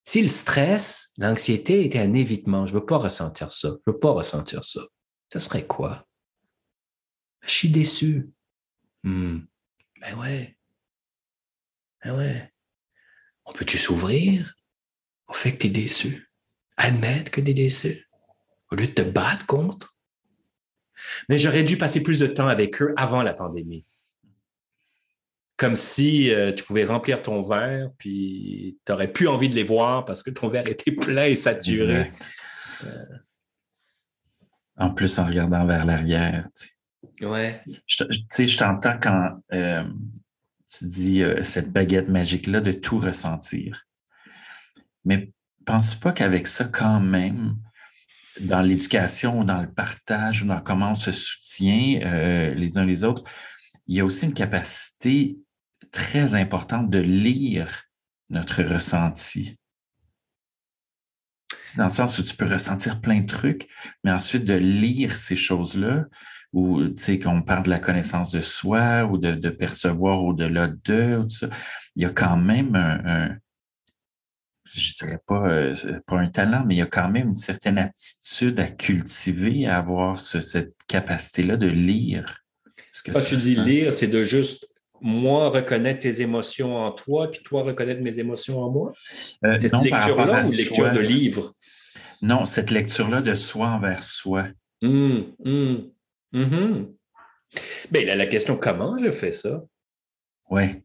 si le stress, l'anxiété était un évitement, je ne veux pas ressentir ça, je ne veux pas ressentir ça, ça serait quoi? Je suis déçu. Hmm. Ben ouais. Ben ouais. On peut-tu s'ouvrir? Au fait que tu es déçu? Admettre que tu es déçu au lieu de te battre contre? Mais j'aurais dû passer plus de temps avec eux avant la pandémie comme si euh, tu pouvais remplir ton verre, puis tu n'aurais plus envie de les voir parce que ton verre était plein et saturé. Euh. En plus, en regardant vers l'arrière. Ouais. Tu sais, je t'entends quand euh, tu dis cette baguette magique-là de tout ressentir. Mais pense pas qu'avec ça, quand même, dans l'éducation dans le partage dans comment on se soutient les uns les autres, il y a aussi une capacité très importante de lire notre ressenti? C'est dans le sens où tu peux ressentir plein de trucs, mais ensuite de lire ces choses-là ou qu'on parle de la connaissance de soi ou de, percevoir au-delà de, il y a quand même un, je dirais pas, euh, pas un talent, mais il y a quand même une certaine aptitude à cultiver, à avoir cette capacité-là de lire. Quand tu, dis lire, c'est de juste moi reconnaître tes émotions en toi, puis toi reconnaître mes émotions en moi? Euh, cette lecture-là ou lecture de livre? Non, cette lecture-là de soi envers soi. Hum, hum, hum, Bien, la question comment je fais ça? Oui.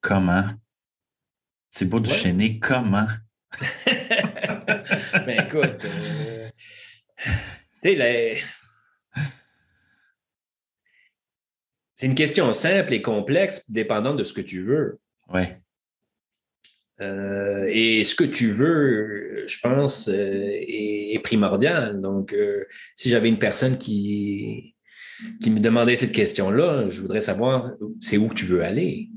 Comment? C'est beau de chaîner comment? ben écoute, euh, tu sais, c'est une question simple et complexe, dépendant de ce que tu veux. Oui. Euh, et ce que tu veux, je pense, euh, est, primordial. Donc, si j'avais une personne qui, qui me demandait cette question-là, je voudrais savoir c'est où tu veux aller.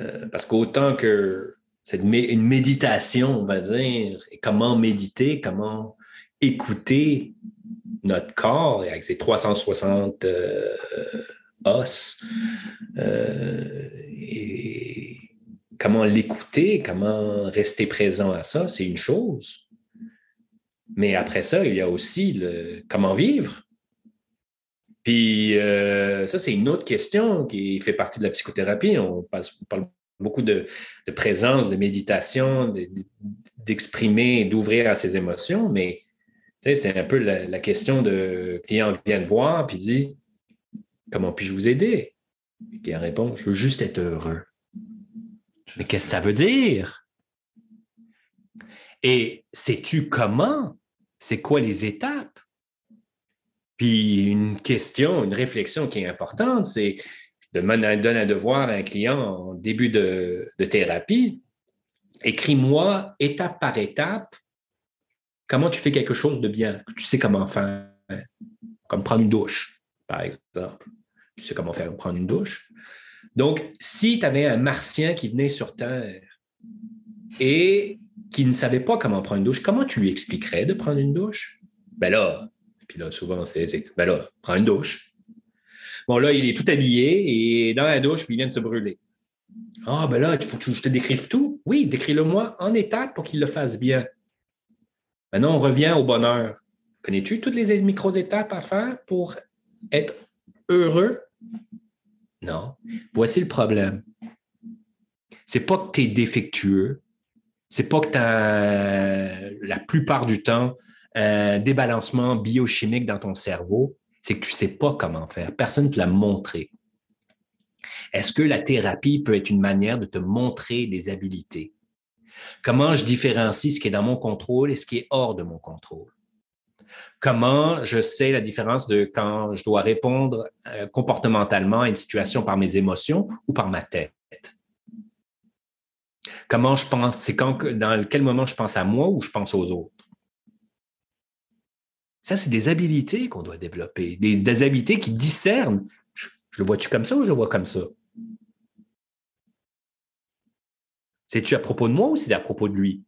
Euh, parce qu'autant que c'est une méditation, on va dire, et comment méditer, comment écouter notre corps avec ses 360 euh, os, euh, et comment l'écouter, comment rester présent à ça, c'est une chose. Mais après ça, il y a aussi le comment vivre. Puis euh, ça, c'est une autre question qui fait partie de la psychothérapie. On, parle beaucoup de, présence, de méditation, d'exprimer, d'ouvrir à ses émotions, mais c'est un peu la, question de client vient de voir puis dit Comment puis-je vous aider? Et qui répond Je veux juste être heureux. Mais qu'est-ce que ça veut dire? Et sais-tu comment? C'est quoi les étapes? Une question, une réflexion qui est importante, c'est de donne un devoir à un client en début de, thérapie, écris-moi étape par étape comment tu fais quelque chose de bien, que tu sais comment faire, comme prendre une douche, par exemple. Tu sais comment faire prendre une douche. Donc, si tu avais un martien qui venait sur Terre et qui ne savait pas comment prendre une douche, comment tu lui expliquerais de prendre une douche? Ben là, puis là, souvent, c'est, ben là, prends une douche. Bon, là, il est tout habillé et dans la douche, il vient de se brûler. Ah, ben là, il faut que je te décrive tout. Oui, décris-le-moi en étapes pour qu'il le fasse bien. Maintenant, on revient au bonheur. Connais-tu toutes les micro-étapes à faire pour être heureux? Non. Voici le problème. C'est pas que tu es défectueux. C'est pas que tu as la plupart du temps un débalancement biochimique dans ton cerveau, c'est que tu ne sais pas comment faire. Personne ne te l'a montré. Est-ce que la thérapie peut être une manière de te montrer des habilités? Comment je différencie ce qui est dans mon contrôle et ce qui est hors de mon contrôle? Comment je sais la différence de quand je dois répondre euh, comportementalement à une situation par mes émotions ou par ma tête? Comment je pense, c'est quand, dans quel moment je pense à moi ou je pense aux autres? Ça, c'est des habilités qu'on doit développer, des, habilités qui discernent. Je, le vois-tu comme ça ou je le vois comme ça? C'est-tu à propos de moi ou c'est à propos de lui?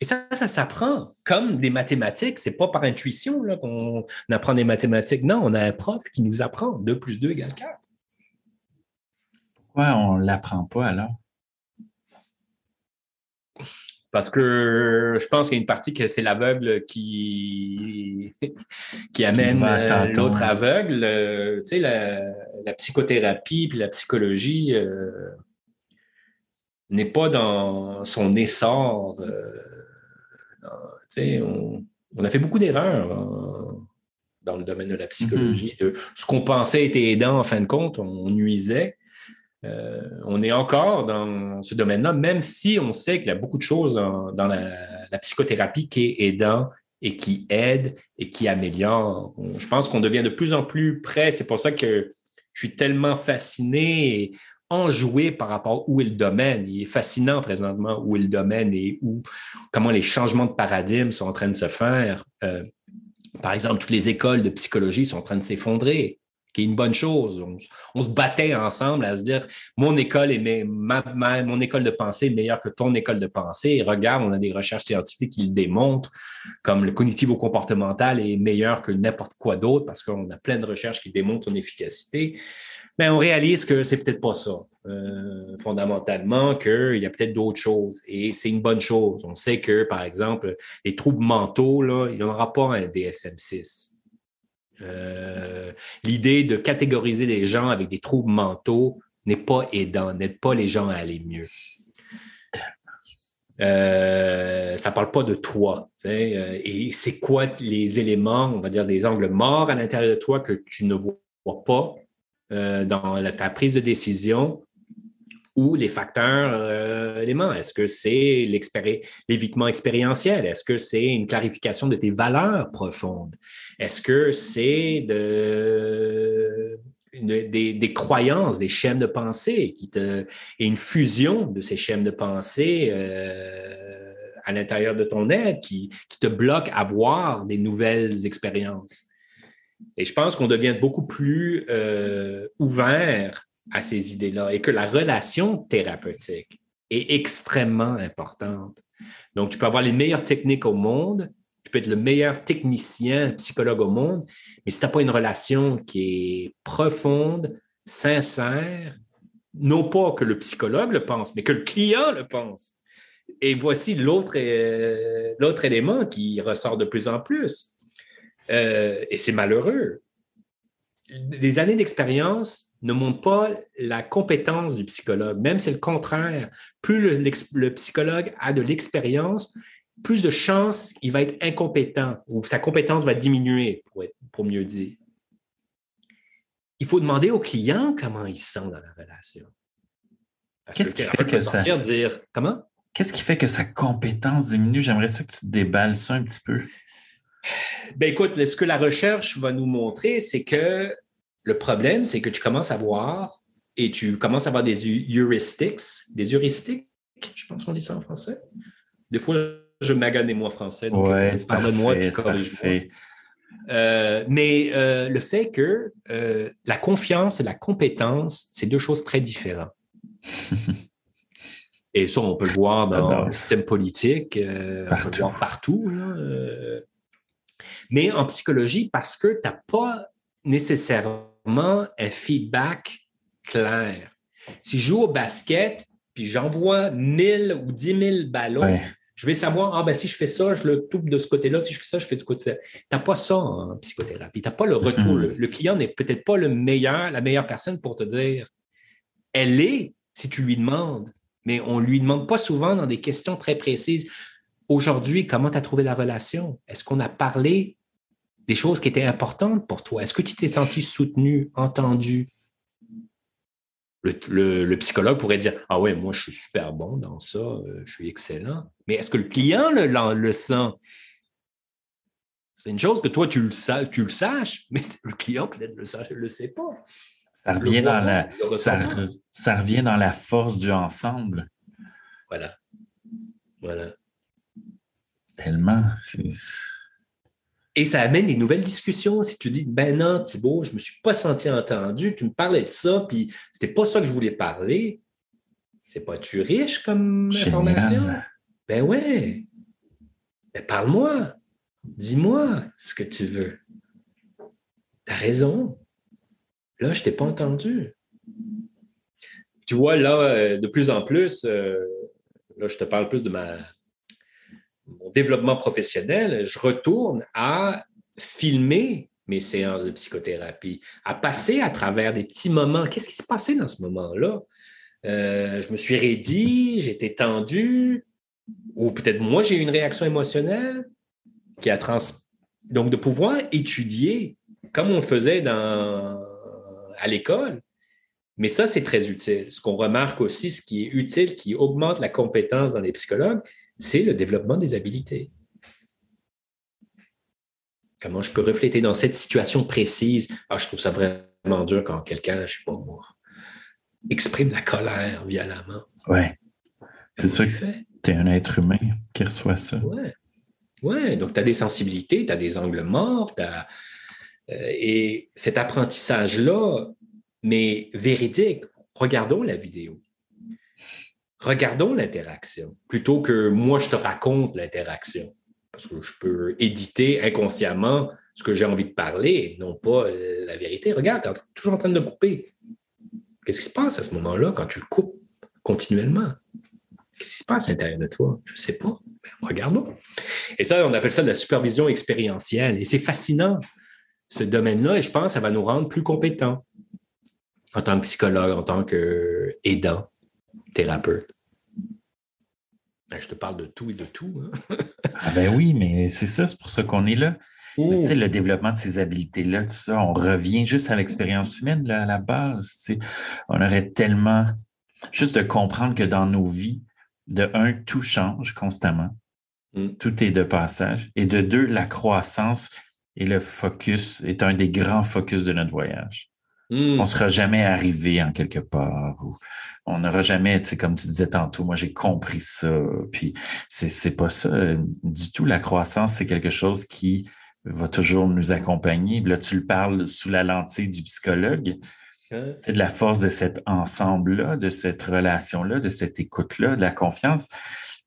Et ça, ça s'apprend comme des mathématiques. C'est pas par intuition qu'on apprend des mathématiques. Non, on a un prof qui nous apprend 2 plus 2 égale 4. Pourquoi on ne l'apprend pas alors? Parce que je pense qu'il y a une partie que c'est l'aveugle qui, qui amène euh, l'autre aveugle. Euh, tu sais, la, psychothérapie puis la psychologie euh, n'est pas dans son essor. on, on, a fait beaucoup d'erreurs dans le domaine de la psychologie. Mm-hmm. ce qu'on pensait était aidant, en fin de compte, on nuisait. Euh, on est encore dans ce domaine-là, même si on sait qu'il y a beaucoup de choses dans, la, psychothérapie qui est aidant et qui aide et qui améliore. Je pense qu'on devient de plus en plus près. C'est pour ça que je suis tellement fasciné et enjoué par rapport où est le domaine. Il est fascinant présentement où est le domaine et comment les changements de paradigme sont en train de se faire. Euh, par exemple, toutes les écoles de psychologie sont en train de s'effondrer. Qui est une bonne chose. On, se battait ensemble à se dire mon école est mon école de pensée est meilleure que ton école de pensée. Et regarde, on a des recherches scientifiques qui le démontrent, comme le cognitivo-comportemental est meilleur que n'importe quoi d'autre parce qu'on a plein de recherches qui démontrent son efficacité. Mais on réalise que c'est peut-être pas ça. Euh, fondamentalement, qu'il y a peut-être d'autres choses. Et c'est une bonne chose. On sait que, par exemple, les troubles mentaux, il n'y aura pas un DSM-6. Euh, l'idée de catégoriser les gens avec des troubles mentaux n'est pas aidant, n'aide pas les gens à aller mieux. Euh, ça ne parle pas de toi. Euh, et c'est quoi les éléments, on va dire des angles morts à l'intérieur de toi que tu ne vois pas dans ta prise de décision? Ou les facteurs éléments. Est-ce que c'est l'évitement expérientiel? Est-ce que c'est une clarification de tes valeurs profondes? Est-ce que c'est de, des, croyances, des schèmes de pensée et une fusion de ces schèmes de pensée euh, à l'intérieur de ton être qui, te bloque à voir des nouvelles expériences? Et je pense qu'on devient beaucoup plus euh, ouvert à ces idées-là et que la relation thérapeutique est extrêmement importante. Donc, tu peux avoir les meilleures techniques au monde, tu peux être le meilleur technicien, psychologue au monde, mais si tu n'as pas une relation qui est profonde, sincère, non pas que le psychologue le pense, mais que le client le pense. Et voici l'autre, euh, élément qui ressort de plus en plus. Euh, et c'est malheureux. Les années d'expérience ne montrent pas la compétence du psychologue. Même c'est le contraire. Plus le psychologue a de l'expérience, plus de chances il va être incompétent ou sa compétence va diminuer, pour, pour mieux dire. Il faut demander au client comment il se sent dans la relation. Qu'est-ce qui fait que ça... dire comment? Qu'est-ce qui fait que sa compétence diminue? J'aimerais ça que tu déballes ça un petit peu. Ben écoute, ce que la recherche va nous montrer, c'est que le problème, c'est que tu commences à voir et tu commences à avoir des heuristics, des heuristiques, je pense qu'on dit ça en français. Des fois, je magane moi français, donc ouais, euh, moi euh, mais euh, le fait que la confiance et la compétence, c'est deux choses très différentes. et ça, on peut le voir dans le système politique, on peut le voir partout. Mais en psychologie, parce que tu n'as pas nécessairement un feedback clair. Si je joue au basket, puis j'envoie 1000 ou 10 000 ballons, je vais savoir, ah ben si je fais ça, je le toupe de ce côté-là, si je fais ça, je fais du côté. Tu n'as pas ça en psychothérapie. Tu n'as pas le retour. Mhm. Le, client n'est peut-être pas le meilleur, la meilleure personne pour te dire. Elle est si tu lui demandes, mais on ne lui demande pas souvent dans des questions très précises. Aujourd'hui, comment tu as trouvé la relation? Est-ce qu'on a parlé des choses qui étaient importantes pour toi? Est-ce que tu t'es senti soutenu, entendu? Le, psychologue pourrait dire Ah ouais, moi je suis super bon dans ça, euh, je suis excellent. Mais est-ce que le client le, le, sent? C'est une chose que toi tu le, tu le saches, mais le client peut-être ne le, sait pas. Ça revient, dans la, ça, revient dans la force du ensemble. Voilà. Voilà. Tellement. Et ça amène des nouvelles discussions. Si tu dis, ben non, Thibault, je ne me suis pas senti entendu, tu me parlais de ça, puis c'était pas ça que je voulais parler. C'est pas-tu riche comme information? Ben ouais. Ben parle-moi. Dis-moi ce que tu veux. Tu as raison. Là, je t'ai pas entendu. Tu vois, là, euh, de plus en plus, euh, là, je te parle plus de ma, mon développement professionnel, je retourne à filmer mes séances de psychothérapie, à passer à travers des petits moments. Qu'est-ce qui s'est passé dans ce moment-là? Euh, je me suis raidi, j'étais tendu, ou peut-être moi, j'ai eu une réaction émotionnelle qui a trans... Donc, de pouvoir étudier comme on faisait à l'école, mais ça, c'est très utile. Ce qu'on remarque aussi, ce qui est utile, qui augmente la compétence dans les psychologues, c'est le développement des habiletés. Comment je peux refléter dans cette situation précise? Ah, je trouve ça vraiment dur quand quelqu'un, je ne sais pas moi, exprime la colère violemment. Oui. C'est ça que tu es un être humain qui reçoit ça. Oui. Ouais. Donc, tu as des sensibilités, tu as des angles morts, tu as, et cet apprentissage-là, mais véridique, regardons la vidéo. Regardons l'interaction, plutôt que moi, je te raconte l'interaction. Parce que je peux éditer inconsciemment ce que j'ai envie de parler, non pas la vérité. Regarde, tu es toujours en train de le couper. Qu'est-ce qui se passe à ce moment-là quand tu le coupes continuellement? Qu'est-ce qui se passe à l'intérieur de toi? Je ne sais pas. Ben, regardons. Et ça, on appelle ça de la supervision expérientielle. Et c'est fascinant, ce domaine-là, et je pense que ça va nous rendre plus compétents en tant que psychologue, en tant qu'aidant, thérapeute. Ben, je te parle de tout et de tout. Hein. ah ben oui, mais c'est ça, c'est pour ça qu'on est là. Tu sais, le développement de ces habiletés-là, tout ça, on revient juste à l'expérience humaine là, à la base. On aurait tellement juste de comprendre que dans nos vies, de un, tout change constamment. Mm. Tout est de passage. Et de deux, la croissance et le focus est un des grands focus de notre voyage. Mm. On ne sera jamais arrivé en quelque part. on n'aura jamais, tu sais, comme tu disais tantôt, moi j'ai compris ça. Puis c'est, c'est pas ça du tout. La croissance, c'est quelque chose qui va toujours nous accompagner. Là, tu le parles sous la lentille du psychologue. C'est de la force de cet ensemble-là, de cette relation-là, de cette écoute-là, de la confiance.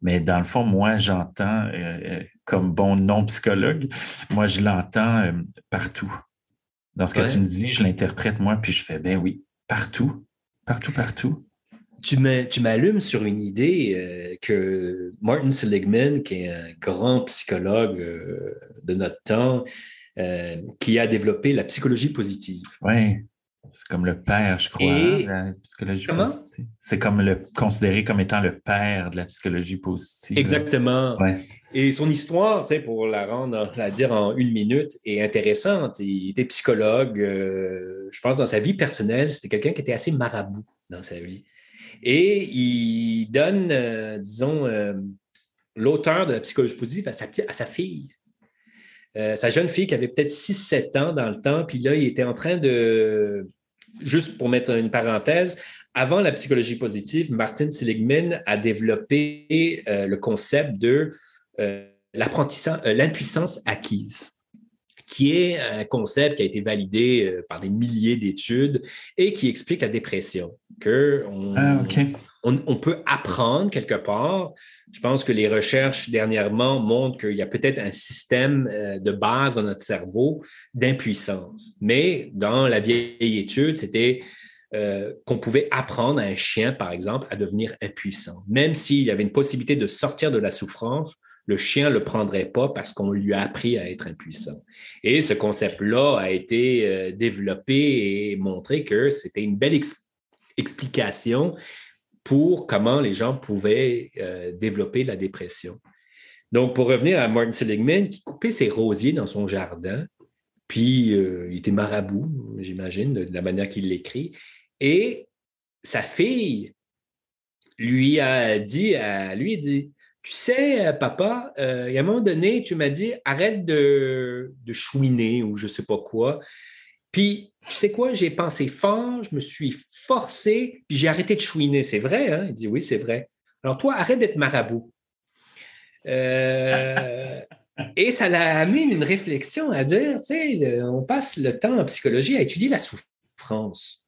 Mais dans le fond, moi, j'entends, euh, euh, comme bon non-psychologue, moi, je l'entends euh, partout. Dans ce que tu me dis, je l'interprète moi, puis je fais, ben oui, partout, partout, partout. Tu m'allumes sur une idée que Martin Seligman, qui est un grand psychologue de notre temps, qui a développé la psychologie positive. Oui. C'est comme le père, je crois, de la psychologie positive. C'est comme le considéré comme étant le père de la psychologie positive. Exactement. Et son histoire, pour la rendre, à dire en une minute, est intéressante. Il était psychologue. Euh, je pense dans sa vie personnelle, c'était quelqu'un qui était assez marabout dans sa vie. Et il donne, euh, disons, euh, l'auteur de la psychologie positive à sa, à sa fille. sa jeune fille qui avait peut-être 6-7 ans dans le temps, puis là, il était en train de juste pour mettre une parenthèse, avant la psychologie positive, Martin Seligman a développé euh, le concept de euh, euh, l'impuissance acquise, qui est un concept qui a été validé par des milliers d'études et qui explique la dépression. Que ah, on peut apprendre quelque part je pense que les recherches dernièrement montrent qu'il y a peut-être un système euh, de base dans notre cerveau d'impuissance. Mais dans la vieille étude, c'était euh, qu'on pouvait apprendre à un chien, par exemple, à devenir impuissant. Même s'il y avait une possibilité de sortir de la souffrance, le chien ne le prendrait pas parce qu'on lui a appris à être impuissant. Et ce concept-là a été euh, développé et montré que c'était une belle explication pour comment les gens pouvaient euh, développer la dépression. Donc, pour revenir à Martin Seligman, qui coupait ses rosiers dans son jardin, puis euh, il était marabout, j'imagine, de, la manière qu'il l'écrit, et sa fille lui a dit, à lui dit, tu sais, euh, papa, il y a un moment donné, tu m'as dit, arrête de, de chouiner ou je ne sais pas quoi. Puis, tu sais quoi, j'ai pensé fort, je me suis forcé, puis j'ai arrêté de chouiner. C'est vrai, hein? Il dit oui, c'est vrai. Alors, toi, arrête d'être marabout. Euh, et ça l'a amené une réflexion à dire, tu sais, on passe le temps en psychologie à étudier la souffrance,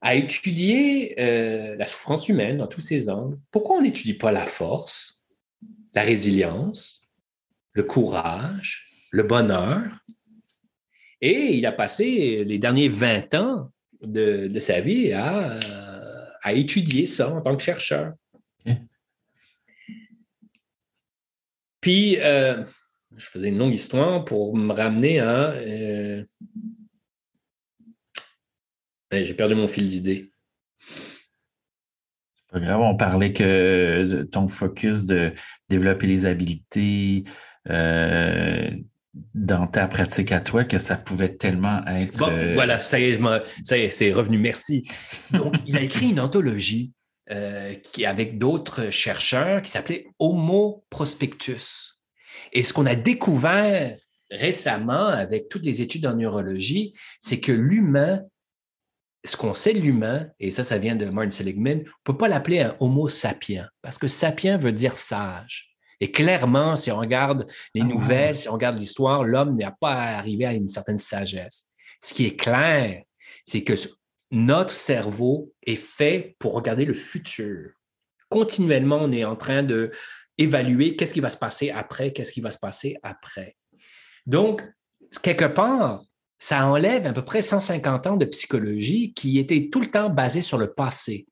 à étudier euh, la souffrance humaine dans tous ses angles. Pourquoi on n'étudie pas la force, la résilience, le courage, le bonheur? Et il a passé les derniers 20 ans de, sa vie à, étudier ça en tant que chercheur. Puis, euh, je faisais une longue histoire pour me ramener à... Euh, j'ai perdu mon fil d'idée. C'est pas grave, on parlait que de ton focus de développer les habiletés, euh, dans ta pratique à toi que ça pouvait tellement être. Bon, euh, voilà, ça y est, c'est revenu, merci. Donc, il a écrit une anthologie euh, qui, avec d'autres chercheurs qui s'appelait Homo Prospectus. Et ce qu'on a découvert récemment avec toutes les études en neurologie, c'est que l'humain, ce qu'on sait de l'humain, et ça, ça vient de Martin Seligman, on ne peut pas l'appeler un Homo sapiens, parce que sapiens veut dire sage. Et clairement, si on regarde les ah. nouvelles, si on regarde l'histoire, l'homme n'a pas arrivé à une certaine sagesse. Ce qui est clair, c'est que notre cerveau est fait pour regarder le futur. Continuellement, on est en train de évaluer qu'est-ce qui va se passer après, qu'est-ce qui va se passer après. Donc, quelque part, ça enlève à peu près 150 ans de psychologie qui était tout le temps basée sur le passé.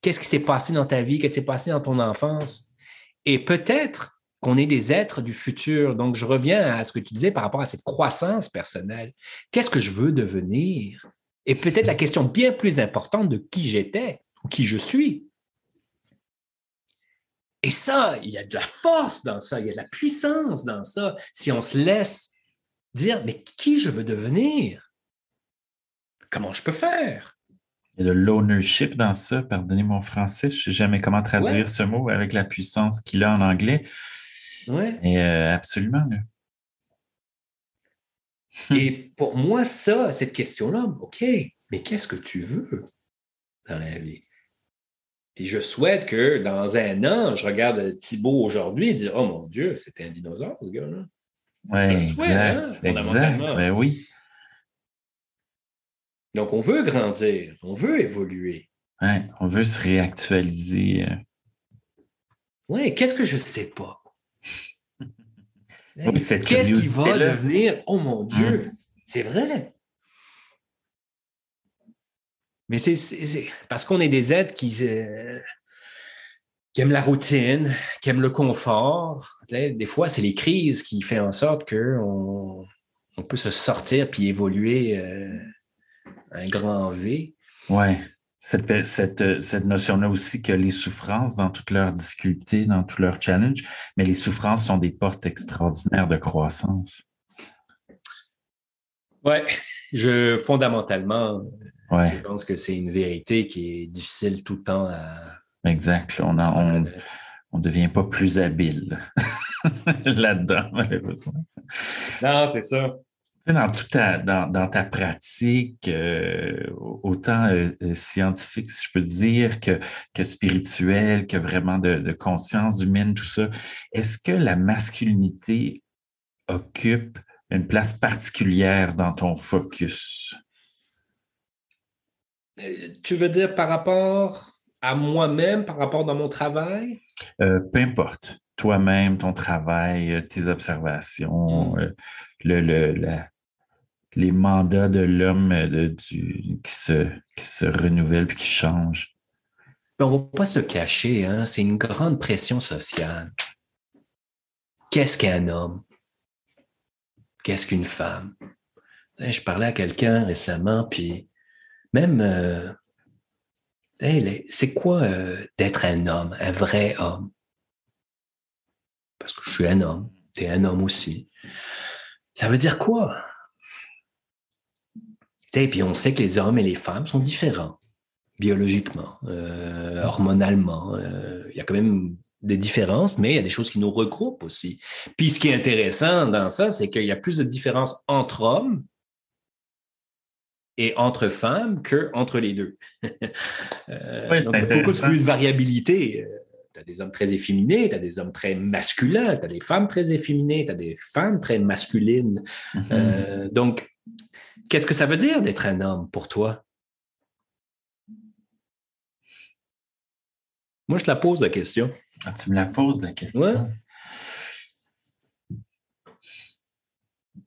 Qu'est-ce qui s'est passé dans ta vie? Qu'est-ce qui s'est passé dans ton enfance? Et peut-être qu'on est des êtres du futur. Donc, je reviens à ce que tu disais par rapport à cette croissance personnelle. Qu'est-ce que je veux devenir? Et peut-être la question bien plus importante de qui j'étais ou qui je suis. Et ça, il y a de la force dans ça, il y a de la puissance dans ça. Si on se laisse dire, mais qui je veux devenir? Comment je peux faire? Il y a de l'ownership dans ça. Pardonnez mon français, je ne sais jamais comment traduire ce mot avec la puissance qu'il a en anglais. Oui. Euh, absolument. Et pour moi, ça, cette question-là, OK, mais qu'est-ce que tu veux dans la vie? Puis je souhaite que dans un an, je regarde Thibault aujourd'hui et dire Oh mon Dieu, c'était un dinosaure, ce gars-là. Oui, exact, hein, exact. Ben oui. Donc, on veut grandir, on veut évoluer. Oui, on veut se réactualiser. Euh. Oui, qu'est-ce que je ne sais pas? qu'est-ce qui va devenir? Oh mon Dieu, hum. c'est vrai. Mais c'est parce qu'on est des êtres qui, euh, qui, aiment la routine, qui aiment le confort. Des fois, c'est les crises qui font en sorte qu'on on peut se sortir puis évoluer euh, un grand V. Oui. Cette, cette, cette notion-là aussi que les souffrances, dans toutes leurs difficultés, dans tous leurs challenges, mais les souffrances sont des portes extraordinaires de croissance. Oui, je fondamentalement, je pense que c'est une vérité qui est difficile tout le temps à. Exact. On ne on, devient pas plus habile là-dedans, malheureusement. Non, c'est ça. Dans, ta, dans, ta pratique, euh, autant euh, euh, scientifique, si je peux dire, que, que spirituelle, que vraiment de, de conscience humaine, tout ça, est-ce que la masculinité occupe une place particulière dans ton focus? Tu veux dire par rapport à moi-même, par rapport dans mon travail? Euh, peu importe. Toi-même, ton travail, euh, tes observations, hmm. le, les mandats de l'homme qui, se, qui se renouvellent et qui changent. on ne va pas se cacher, hein? c'est une grande pression sociale. Qu'est-ce qu'un homme? Qu'est-ce qu'une femme? Je parlais à quelqu'un récemment, puis même, euh, c'est quoi euh, d'être un homme, un vrai homme? Parce que je suis un homme, tu es un homme aussi. Ça veut dire quoi? Et puis on sait que les hommes et les femmes sont différents biologiquement, euh, hormonalement. Il y a quand même des différences, mais il y a des choses qui nous regroupent aussi. Puis ce qui est intéressant dans ça, c'est qu'il y a plus de différences entre hommes et entre femmes qu'entre les deux. euh, beaucoup plus de variabilité. Euh, tu as des hommes très efféminés, tu as des hommes très masculins, tu as des femmes très efféminées, tu as des femmes très masculines. Mm-hmm. Euh, donc, qu'est-ce que ça veut dire d'être un homme pour toi? Moi, je te la pose la question. Ah, tu me la poses la question.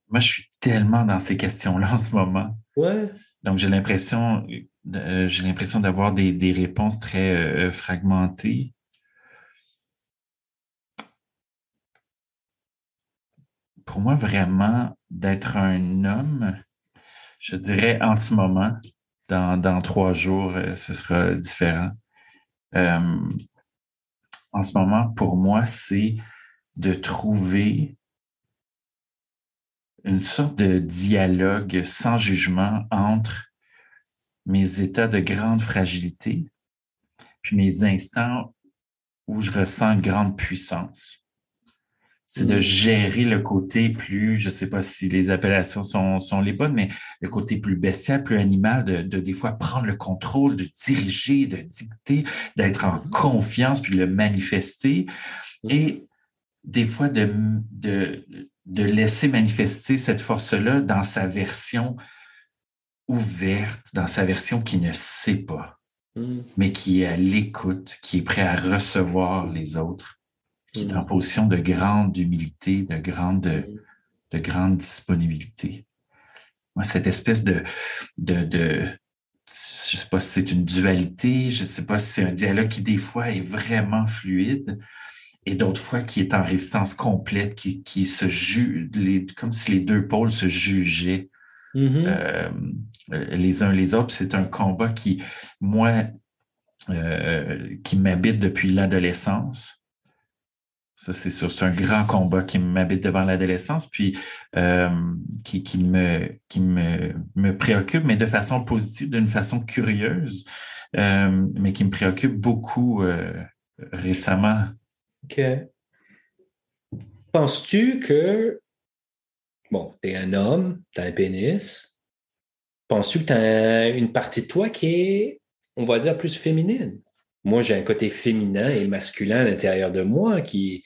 Moi, je suis tellement dans ces questions-là en ce moment. Ouais. Donc, j'ai l'impression, euh, j'ai l'impression d'avoir des, réponses très euh, fragmentées. Pour moi, vraiment, d'être un homme, je dirais en ce moment, dans, trois jours, euh, ce sera différent. en ce moment, pour moi, c'est de trouver une sorte de dialogue sans jugement entre mes états de grande fragilité puis mes instants où je ressens une grande puissance. C'est de mm. gérer le côté plus, je ne sais pas si les appellations sont, sont, les bonnes, mais le côté plus bestial, plus animal, de, de des fois prendre le contrôle, de diriger, de dicter, d'être en mm. confiance, puis de le manifester. Et des fois de, de, de laisser manifester cette force-là dans sa version ouverte, dans sa version qui ne sait pas, Mm. mais qui est à l'écoute, qui est prêt à recevoir les autres, qui est en Mm. position de grande humilité, de grande, de grande disponibilité. Moi, cette espèce de, de, de je sais pas si c'est une dualité, je sais pas si c'est un dialogue qui des fois est vraiment fluide et d'autres fois qui est en résistance complète, qui, qui se juge, les, comme si les deux pôles se jugeaient Mhm. euh, les uns les autres. C'est un combat qui, moi, euh, qui m'habite depuis l'adolescence. Ça, c'est sûr. C'est un grand combat qui m'habite devant l'adolescence, puis euh, qui, qui, me, qui me, me préoccupe, mais de façon positive, d'une façon curieuse, mais qui me préoccupe beaucoup récemment. OK. Penses-tu que, bon, tu es un homme, tu as un pénis, penses-tu que tu as une partie de toi qui est, on va dire, plus féminine? Moi, j'ai un côté féminin et masculin à l'intérieur de moi qui,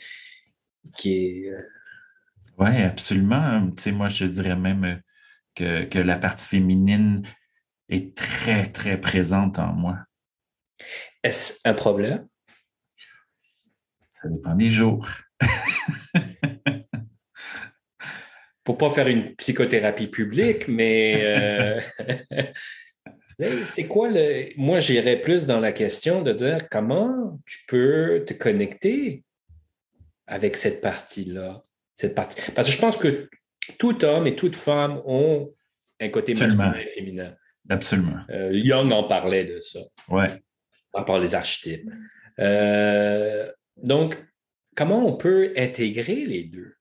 qui est. euh, Oui, absolument. Tu sais, moi, je dirais même que, que la partie féminine est très, très présente en moi. Est-ce un problème? Ça dépend des jours. Pour pas faire une psychothérapie publique, mais euh, c'est quoi le. Moi, j'irais plus dans la question de dire comment tu peux te connecter avec cette partie-là. Cette partie. Parce que je pense que tout homme et toute femme ont un côté Absolument. masculin et féminin. Absolument. Euh, Young en parlait de ça, Ouais. par rapport aux archétypes. Euh, donc, comment on peut intégrer les deux?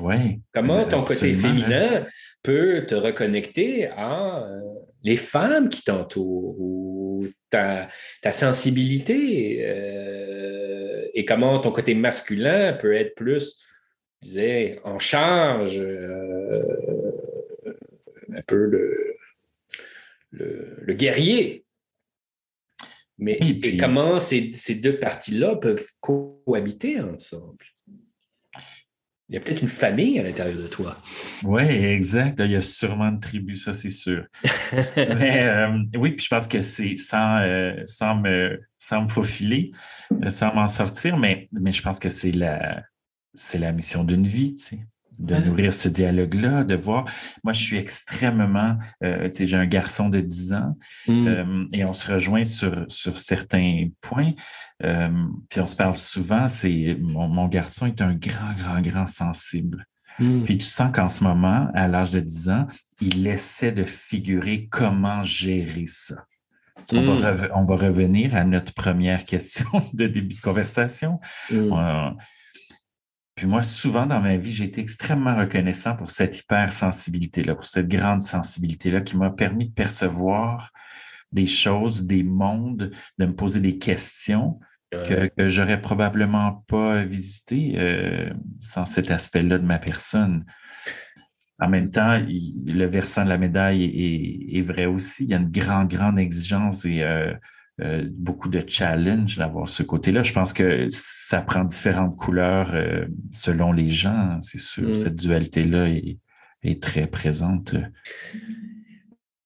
Ouais. Comment Euh, ton côté absolument, féminin peut te reconnecter à euh, les femmes qui t'entourent ou ta, ta sensibilité euh, et comment ton côté masculin peut être plus, je disais, en charge, euh, un peu le, le, le guerrier? Mais Oui, et puis- comment ces, ces deux parties-là peuvent cohabiter ensemble? Il y a peut-être une famille à l'intérieur de toi. Oui, exact. Il y a sûrement une tribu, ça, c'est sûr. Mais euh, oui, puis je pense que c'est sans, euh, sans, me, sans me faufiler, euh, sans m'en sortir, mais, mais je pense que c'est la, c'est la mission d'une vie, tu sais, de nourrir ce dialogue-là, de voir. Moi, je suis extrêmement, euh, tu sais, j'ai un garçon de 10 ans, Mm. Euh, et on se rejoint sur, sur certains points. Euh, puis on se parle souvent. C'est mon, mon garçon est un grand, grand, grand sensible. Mm. Puis tu sens qu'en ce moment, à l'âge de 10 ans, il essaie de figurer comment gérer ça. On, Mm. va rev- on va revenir à notre première question de début de conversation. Mm. Puis moi, souvent dans ma vie, j'ai été extrêmement reconnaissant pour cette hypersensibilité-là, pour cette grande sensibilité-là qui m'a permis de percevoir des choses, des mondes, de me poser des questions que, que j'aurais probablement pas visité euh, sans cet aspect-là de ma personne. En même temps, il- le versant de la médaille est, est- est vrai aussi. Il y a une grande, grande exigence et euh, euh, beaucoup de challenge d'avoir ce côté-là. Je pense que ça prend différentes couleurs euh, selon les gens, c'est sûr. Mm. Cette dualité-là est, est très présente.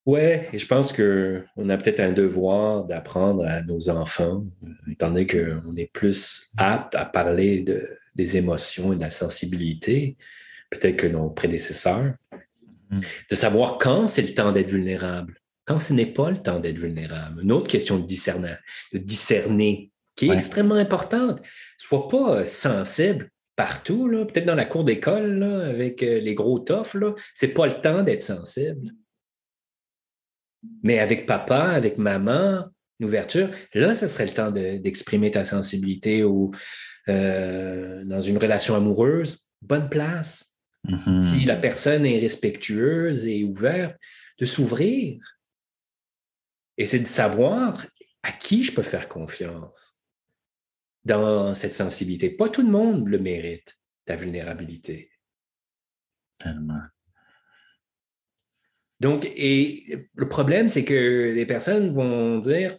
Ouais, et je pense qu'on a peut-être un devoir d'apprendre à nos enfants, euh, étant donné qu'on est plus apte à parler de, des émotions et de la sensibilité, peut-être que nos prédécesseurs, Mm. de savoir quand c'est le temps d'être vulnérable, quand ce n'est pas le temps d'être vulnérable. Une autre question de discerner, de discerner qui est Ouais. extrêmement importante. Sois pas euh, sensible partout, peut-être dans la cour d'école, avec euh, les gros toffs, là, c'est pas le temps d'être sensible. Mais avec papa, avec maman, une ouverture, là, ce serait le temps de- d'exprimer ta sensibilité ou euh, dans une relation amoureuse, bonne place. Mhm. Si la personne est respectueuse et ouverte, de s'ouvrir. Et c'est de savoir à qui je peux faire confiance dans cette sensibilité. Pas tout le monde le mérite, ta vulnérabilité. Tellement. Donc, et le problème, c'est que les personnes vont dire,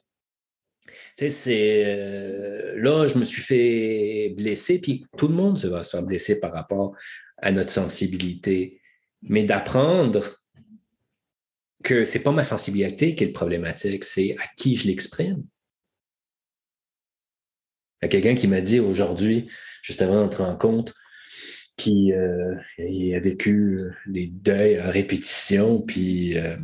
tu c'est euh, là, je me suis fait blesser, puis tout le monde se va se faire blesser par rapport à notre sensibilité. Mais d'apprendre que c'est pas ma sensibilité qui est le problématique, c'est à qui je l'exprime. Il y a quelqu'un qui m'a dit aujourd'hui, juste avant notre rencontre, qu'il euh, a vécu des deuils à répétition, puis euh,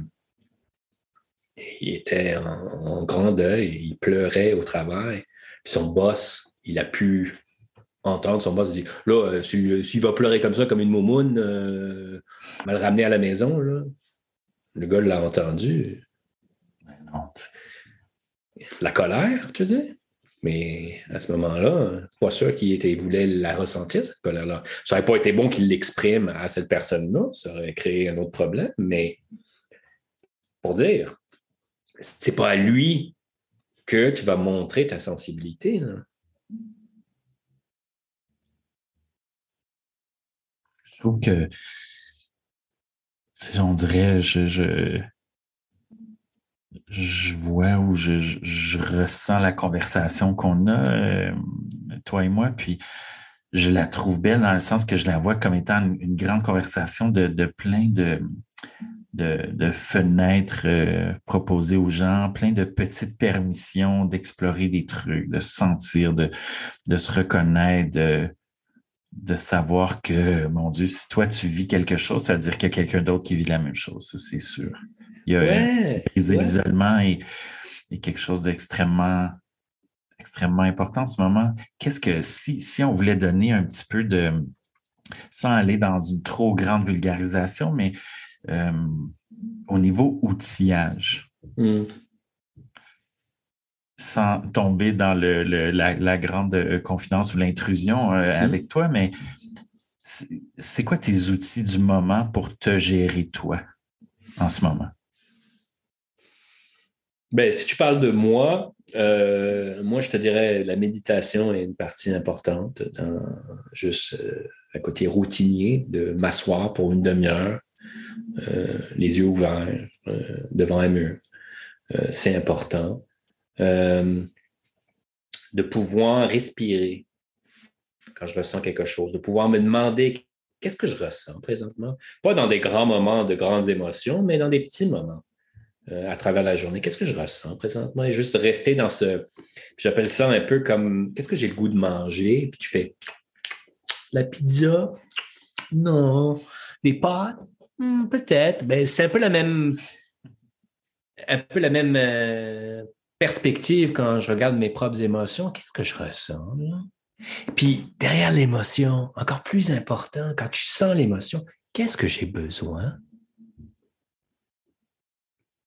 il était en, grand deuil, il pleurait au travail. Son boss, il a pu entendre son boss dire Là, euh, s'il va pleurer comme ça, comme une moumoune, euh, va le ramener à la maison. Le gars l'a entendu. La colère, tu dis? Mais à ce moment-là, pas sûr qu'il voulait la ressentir, cette colère-là. Ça n'aurait pas été bon qu'il l'exprime à cette personne-là, ça aurait créé un autre problème, mais pour dire, c'est pas à lui que tu vas montrer ta sensibilité. Je trouve que, on dirait, je, je, vois ou je, ressens la conversation qu'on a, euh, toi et moi, puis je la trouve belle dans le sens que je la vois comme étant une, grande conversation de, plein de, de, fenêtres euh, proposées aux gens, plein de petites permissions d'explorer des trucs, de sentir, de, de se reconnaître, de, de savoir que, mon Dieu, si toi tu vis quelque chose, ça veut dire qu'il y a quelqu'un d'autre qui vit la même chose, c'est sûr. Il y a l'isolement et, quelque chose d'extrêmement extrêmement important en ce moment. Qu'est-ce que si, si on voulait donner un petit peu de, sans aller dans une trop grande vulgarisation, mais euh, au niveau outillage. Hmm. Sans tomber dans le, la, grande euh, confidence ou l'intrusion euh, hmm. avec toi, mais c'est quoi tes outils du moment pour te gérer toi en ce moment? Ben, si tu parles de moi, moi, je te dirais la méditation est une partie importante, juste à côté routinier, de m'asseoir pour une demi-heure, euh, les yeux ouverts euh, devant un mur. Euh, c'est important. De pouvoir respirer quand je ressens quelque chose, de pouvoir me demander qu'est-ce que je ressens présentement. Pas dans des grands moments de grandes émotions, mais dans des petits moments à travers la journée. Qu'est-ce que je ressens présentement? Et juste rester dans ce. J'appelle ça un peu comme qu'est-ce que j'ai le goût de manger? Puis tu fais la pizza? Non. Des pâtes? Hmm, peut-être. Ben, c'est un peu la même, un peu la même euh, perspective quand je regarde mes propres émotions. Qu'est-ce que je ressens? Puis derrière l'émotion, encore plus important, quand tu sens l'émotion, qu'est-ce que j'ai besoin?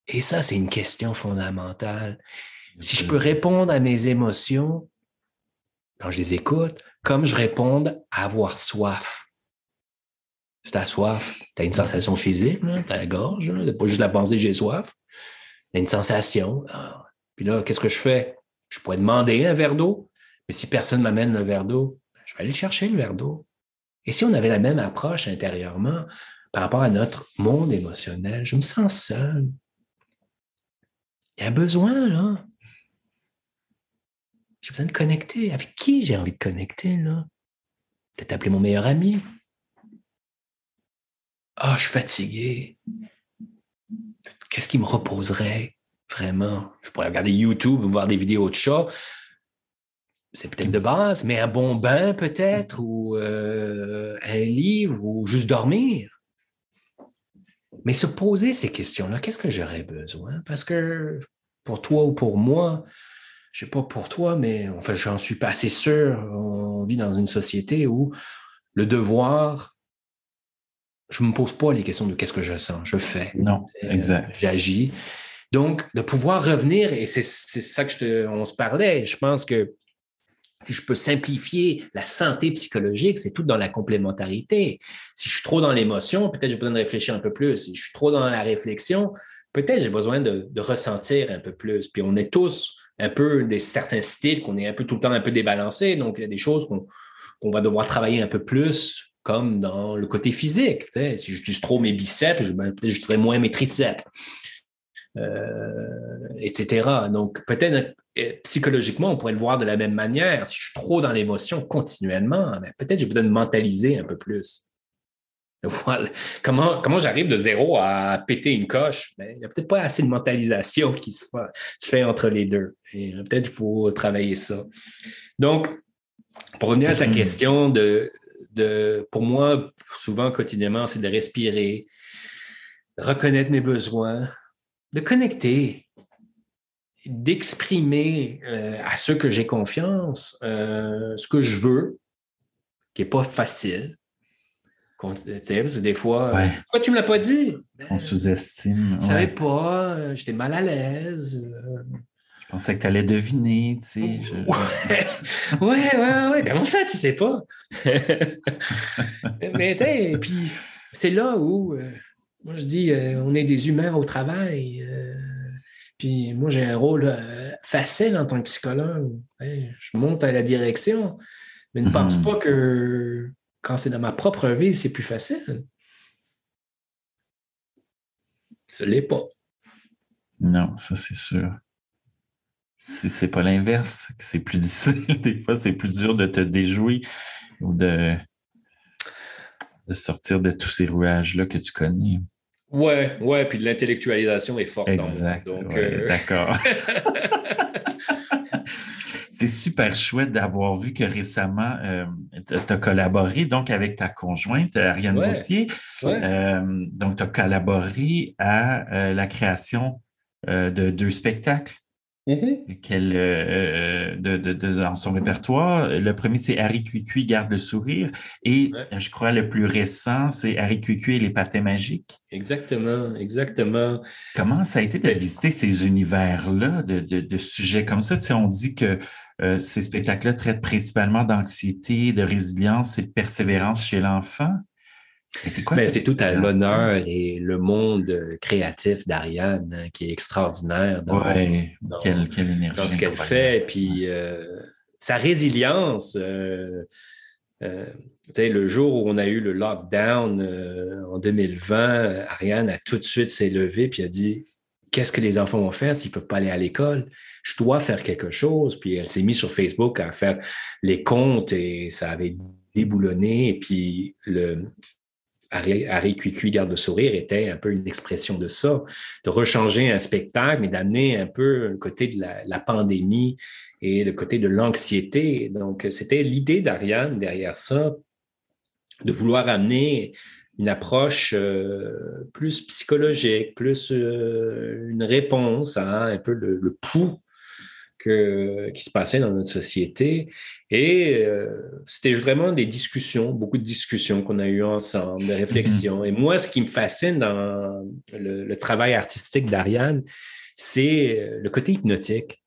Et ça, c'est une question fondamentale. Si je peux répondre à mes émotions quand je les écoute, comme je réponds à avoir soif tu as soif, tu as une sensation physique, tu as la gorge, pas juste la pensée j'ai soif. Tu as une sensation. Ah. Puis là, qu'est-ce que je fais? Je pourrais demander un verre d'eau, mais si personne m'amène le verre d'eau, je vais aller chercher le verre d'eau. Et si on avait la même approche intérieurement par rapport à notre monde émotionnel, je me sens seul. Il y a un besoin, là. J'ai besoin de connecter. Avec qui j'ai envie de connecter, là? Peut-être appeler mon meilleur ami, ah, je suis fatigué. Qu'est-ce qui me reposerait? Vraiment? Je pourrais regarder YouTube ou voir des vidéos de chats. C'est peut-être de base, mais un bon bain peut-être, ou euh, un livre, ou juste dormir. Mais se poser ces questions-là, qu'est-ce que j'aurais besoin? Parce que pour toi ou pour moi, je ne sais pas pour toi, mais enfin, j'en suis pas assez sûr. On vit dans une société où le devoir je ne me pose pas les questions de qu'est-ce que je sens, je fais. Non, euh, exact. J'agis. Donc, de pouvoir revenir, et c'est ça que je on se parlait, je pense que si je peux simplifier la santé psychologique, c'est tout dans la complémentarité. Si je suis trop dans l'émotion, peut-être j'ai besoin de réfléchir un peu plus. Si je suis trop dans la réflexion, peut-être j'ai besoin de, ressentir un peu plus. Puis on est tous un peu des certains styles qu'on est un peu tout le temps un peu débalancés. Donc, il y a des choses qu'on va devoir travailler un peu plus comme dans le côté physique. Si je j'utilise trop mes biceps, ben, peut-être je moins mes triceps. Etc. Donc, peut-être psychologiquement, on pourrait le voir de la même manière. Si je suis trop dans l'émotion continuellement, peut-être j'ai besoin de mentaliser un peu plus. Comment, comment j'arrive de zéro à péter une coche? Ben, il n'y a peut-être pas assez de mentalisation qui se fait, entre les deux. Et euh, peut-être qu'il faut travailler ça. Donc, pour revenir à ta question, de, de, pour moi, souvent, quotidiennement, c'est de respirer, reconnaître mes besoins, de connecter, d'exprimer euh, à ceux que j'ai confiance euh, ce que je veux, qui n'est pas facile parce que des fois, euh, pourquoi tu ne me l'as pas dit? On ben, sous-estime. Je ne savais pas, j'étais mal à l'aise. Je pensais que tu allais deviner, tu sais. Je... Ouais, ouais, ouais, Comment ça, tu ne sais pas? Mais tu puis c'est là où, moi je dis, on est des humains au travail. puis moi, j'ai un rôle facile en tant que psychologue. je monte à la direction, mais ne pense mhm. pas que quand c'est dans ma propre vie, c'est plus facile. Ce n'est pas. Non, ça c'est sûr. Si c'est pas l'inverse, c'est plus difficile. Des fois, c'est plus dur de te déjouer ou de, de sortir de tous ces rouages-là que tu connais. Ouais, ouais, puis l'intellectualisation est forte. Exact. Euh, d'accord. c'est super chouette d'avoir vu que récemment, euh, tu as collaboré donc avec ta conjointe, Ariane Gauthier. Euh, donc, tu as collaboré à euh, la création de deux spectacles. Mm-hmm. dans son répertoire. Le premier, c'est Harry Cuicui, Garde le sourire. Et je crois le plus récent, c'est Harry Cuicui et les pâtés magiques. Exactement, exactement. Comment ça a été de visiter ces univers-là de, de, sujets comme ça? Tu on dit que euh, ces spectacles-là traitent principalement d'anxiété, de résilience et de persévérance chez l'enfant. C'est tout à l'honneur et le monde créatif d'Ariane hein, qui est extraordinaire dans, quelle, énergie dans ce qu'elle fait. Puis euh, sa résilience, euh, le jour où on a eu le lockdown en 2020, Ariane a tout de suite s'est levée et a dit qu'est-ce que les enfants vont faire s'ils ne peuvent pas aller à l'école? Je dois faire quelque chose. Puis elle s'est mise sur Facebook à faire les comptes et ça avait déboulonné. Et puis le Harry, Harry Cuicui Garde de Sourire était un peu une expression de ça, de rechanger un spectacle, mais d'amener un peu le côté de la, pandémie et le côté de l'anxiété. Donc, c'était l'idée d'Ariane derrière ça, de vouloir amener une approche euh, plus psychologique, plus euh, une réponse à un peu le, pouls que, qui se passait dans notre société. Et euh, c'était vraiment des discussions, beaucoup de discussions qu'on a eues ensemble, des réflexions. Et moi, ce qui me fascine dans le, travail artistique d'Ariane, c'est le côté hypnotique.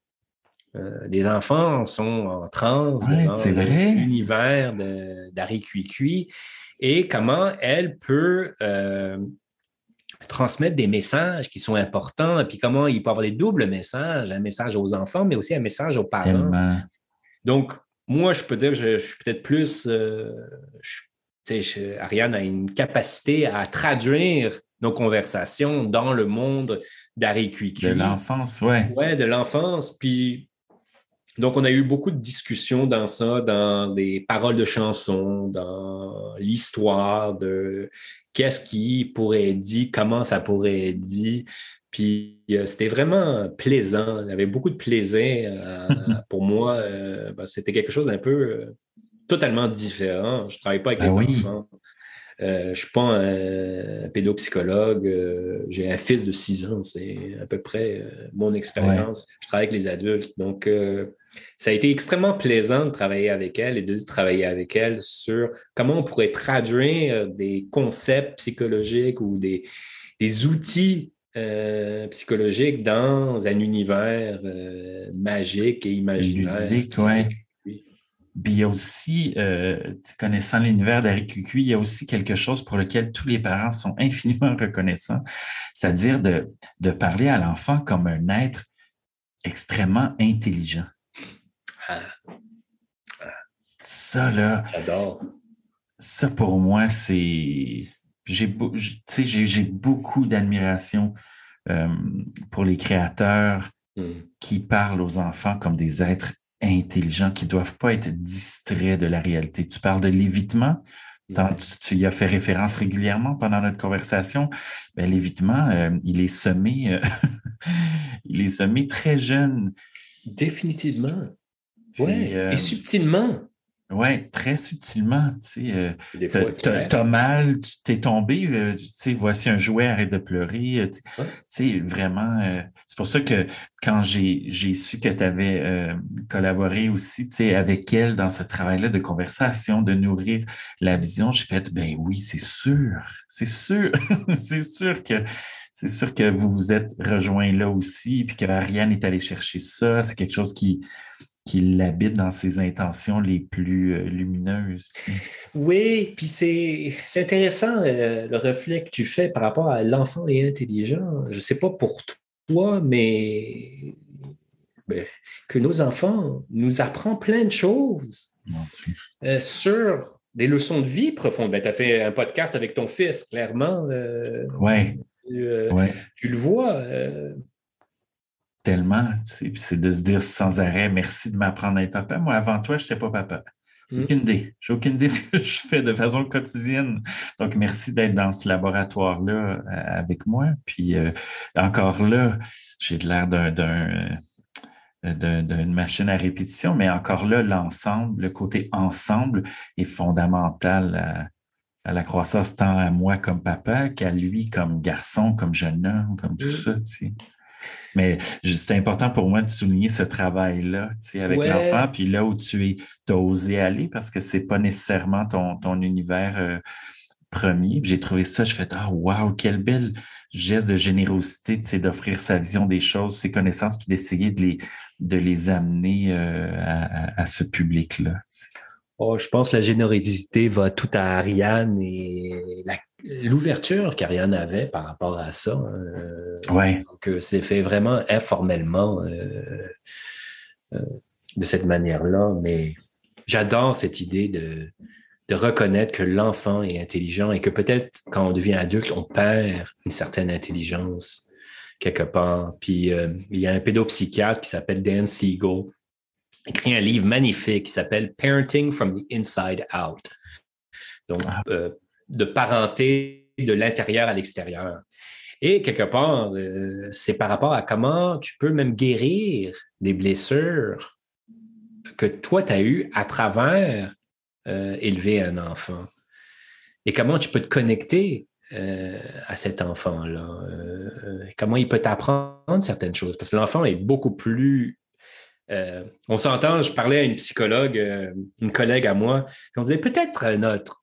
les enfants sont en transe dans l'univers d'Harry Cui et comment elle peut euh, transmettre des messages qui sont importants, et puis comment il peut avoir des doubles messages, un message aux enfants, mais aussi un message aux parents. Donc, moi, je peux dire que je, suis peut-être plus... Euh, Ariane a une capacité à traduire nos conversations dans le monde d'Harry De l'enfance, oui. Oui, de l'enfance. Puis donc, on a eu beaucoup de discussions dans ça, dans des paroles de chansons, dans l'histoire de qu'est-ce qui pourrait être dit, comment ça pourrait être dit. Puis euh, c'était vraiment plaisant. Il y avait beaucoup de plaisir. Euh, pour moi, euh, ben, c'était quelque chose d'un peu totalement différent. Je ne travaille pas avec ben les enfants. je ne suis pas un, pédopsychologue. J'ai un fils de 6 ans. C'est à peu près mon expérience. Je travaille avec les adultes. Donc, ça a été extrêmement plaisant de travailler avec elle et de travailler avec elle sur comment on pourrait traduire des concepts psychologiques ou des, outils euh, psychologiques dans un univers euh, magique et imaginaire. Ludique, oui. Puis il y a aussi, euh, connaissant l'univers d'Harry Cucu, il y a aussi quelque chose pour lequel tous les parents sont infiniment reconnaissants, c'est-à-dire de, de parler à l'enfant comme un être extrêmement intelligent. Ça, là. J'adore. Ça, pour moi, c'est. J'ai, j'ai beaucoup d'admiration pour les créateurs hmm. qui parlent aux enfants comme des êtres intelligents qui ne doivent pas être distraits de la réalité. Tu parles de l'évitement, tu, y as fait référence régulièrement pendant notre conversation. Ben, l'évitement, euh, il est semé, euh, il est semé très jeune. Définitivement. Oui, et euh, subtilement. Oui, très subtilement. Tu sais, t'as mal, tu t'es tombé, euh, tu sais, voici un jouet, arrête de pleurer. Euh, tu sais, vraiment, euh, c'est pour ça que quand j'ai, su que tu avais collaboré aussi, tu sais, avec elle dans ce travail-là de conversation, de nourrir la vision, j'ai fait, ben oui, c'est sûr, c'est sûr, c'est sûr que c'est sûr que vous vous êtes rejoints là aussi, puis que Ariane est allée chercher ça. C'est quelque chose qui, qui l'habite dans ses intentions les plus euh, lumineuses. Oui, puis c'est intéressant euh, le reflet que tu fais par rapport à l'enfant et intelligent. Je ne sais pas pour toi, mais, ben, que nos enfants nous apprennent plein de choses euh, sur des leçons de vie profondes. Ben, tu as fait un podcast avec ton fils, clairement. oui. Tu, le vois tellement. c'est de se dire sans arrêt merci de m'apprendre à être papa. Moi, avant toi, je n'étais pas papa. J'ai aucune idée. J'ai aucune idée de ce que je fais de façon quotidienne. Donc, merci d'être dans ce laboratoire-là euh, avec moi. Puis euh, encore là, j'ai de l'air d'un euh, d'une machine à répétition, mais encore là, l'ensemble, le côté ensemble est fondamental à, la croissance tant à moi comme papa qu'à lui comme garçon, comme jeune homme, comme tout ça. Mais c'est important pour moi de souligner ce travail-là avec l'enfant, puis là où tu es, as osé aller parce que c'est pas nécessairement ton, ton univers euh, premier. J'ai trouvé ça, je fais Ah, wow, quel bel geste de générosité d'offrir sa vision des choses, ses connaissances, puis d'essayer de les, de les amener euh, à, à, ce public-là. Oh, je pense que la générosité va tout à Ariane et l'ouverture qu'Ariane avait par rapport à ça. Hein. ouais. Donc, euh, c'est fait vraiment informellement euh, euh, de cette manière-là. Mais j'adore cette idée de, de reconnaître que l'enfant est intelligent et que peut-être quand on devient adulte, on perd une certaine intelligence quelque part. Puis il y a un pédopsychiatre qui s'appelle Dan Siegel écrit un livre magnifique qui s'appelle Parenting from the Inside Out. Donc, ah. euh, de parenté de l'intérieur à l'extérieur. Et quelque part, euh, c'est par rapport à comment tu peux même guérir des blessures que toi, tu as eues à travers euh, élever un enfant. Et comment tu peux te connecter à cet enfant-là. comment il peut t'apprendre certaines choses. Parce que l'enfant est beaucoup plus euh, on s'entend, je parlais à une psychologue, euh, une collègue à moi, on disait peut-être notre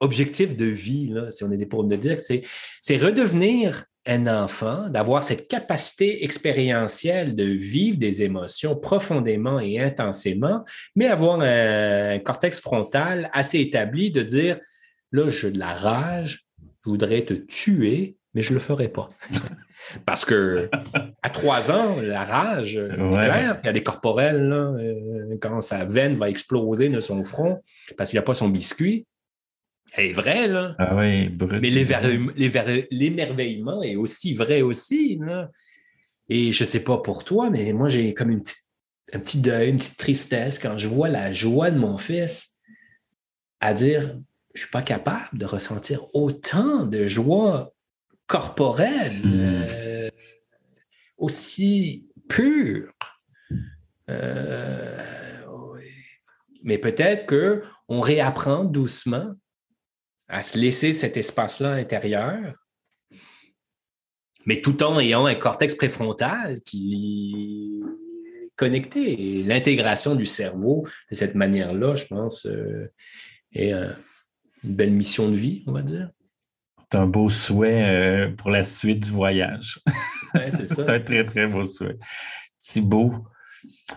objectif de vie, si on est pour me dire, c'est, c'est redevenir un enfant, d'avoir cette capacité expérientielle de vivre des émotions profondément et intensément, mais avoir un, cortex frontal assez établi de dire, là, j'ai de la rage, je voudrais te tuer, mais je ne le ferai pas. Parce que à trois ans, la rage est claire. Il y a des corporels, euh, quand sa veine va exploser de son front parce qu'il n'a pas son biscuit. Elle est vraie, là. Ah oui, Mais l'émerveillement est aussi vrai aussi. Et je ne sais pas pour toi, mais moi, j'ai comme une un petit deuil, une petite tristesse quand je vois la joie de mon fils à dire je ne suis pas capable de ressentir autant de joie corporelle, hmm. euh, aussi pure. Euh, mais peut-être qu'on réapprend doucement à se laisser cet espace-là intérieur, mais tout en ayant un cortex préfrontal qui est connecté. L'intégration du cerveau de cette manière-là, je pense, euh, est une belle mission de vie, on va dire c'est un beau souhait euh, pour la suite du voyage. c'est un très, très beau souhait. Thibaut,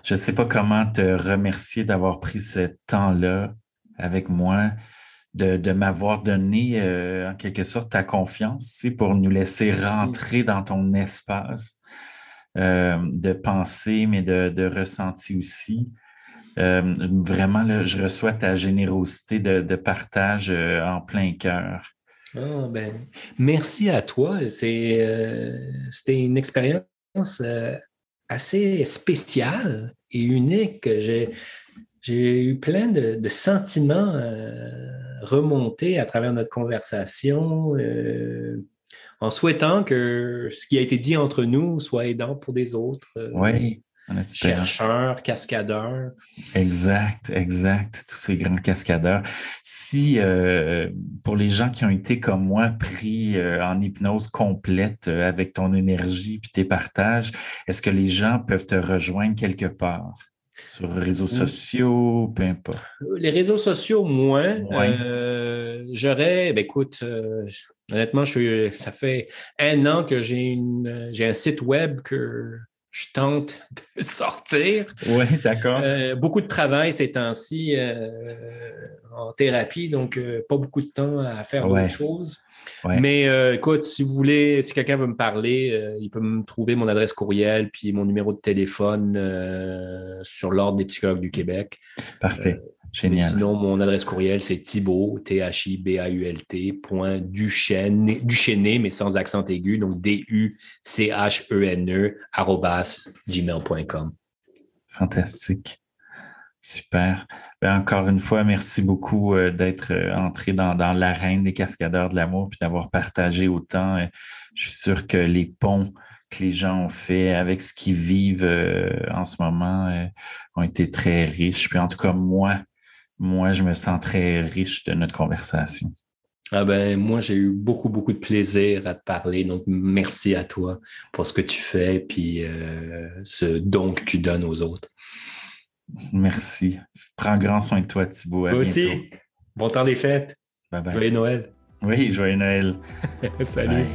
je ne sais pas comment te remercier d'avoir pris ce temps-là avec moi, de, m'avoir donné euh, en quelque sorte ta confiance pour nous laisser rentrer dans ton espace euh, de pensée, mais de, de ressenti aussi. vraiment, je reçois ta générosité de, de partage en plein cœur. Ah, ben, merci à toi. C'était une expérience assez spéciale et unique. J'ai eu plein de, sentiments euh, remontés à travers notre conversation, euh, en souhaitant que ce qui a été dit entre nous soit aidant pour des autres. Euh, oui. Chercheurs, cascadeurs. Exact, exact. Tous ces grands cascadeurs. Si, pour les gens qui ont été comme moi pris en hypnose complète avec ton énergie puis tes partages, est-ce que les gens peuvent te rejoindre quelque part? Sur les réseaux sociaux, peu importe. Les réseaux sociaux, moins. Euh, j'aurais, ben écoute, euh, honnêtement, je ça fait un an que j'ai un site web que je tente de sortir. Oui, d'accord. Euh, beaucoup de travail ces temps-ci en thérapie, donc pas beaucoup de temps à faire d'autres choses. Mais euh, écoute, si vous voulez, si quelqu'un veut me parler, euh, il peut me trouver mon adresse courriel puis mon numéro de téléphone euh, sur l'Ordre des psychologues du Québec. Parfait. Génial. Sinon, mon adresse courriel, c'est Thibault, T-H-I-B-A-U-L-T, point Duchesne, mais sans accent aigu, donc D-U-C-H-E-N-E, arrobas, gmail.com. Fantastique. Super. Ben, encore une fois, merci beaucoup euh, d'être euh, entré dans, l'arène des cascadeurs de l'amour puis d'avoir partagé autant. Euh, je suis sûr que les ponts que les gens ont fait avec ce qu'ils vivent en ce moment ont été très riches. Puis en tout cas, moi, moi, je me sens très riche de notre conversation. Ah ben, moi, j'ai eu beaucoup, beaucoup de plaisir à te parler. Donc, merci à toi pour ce que tu fais puis ce don que tu donnes aux autres. Merci. Prends grand soin de toi, Thibaut. Moi aussi. Bon temps des fêtes. Bye bye. Joyeux Noël. Oui, joyeux Noël. Salut.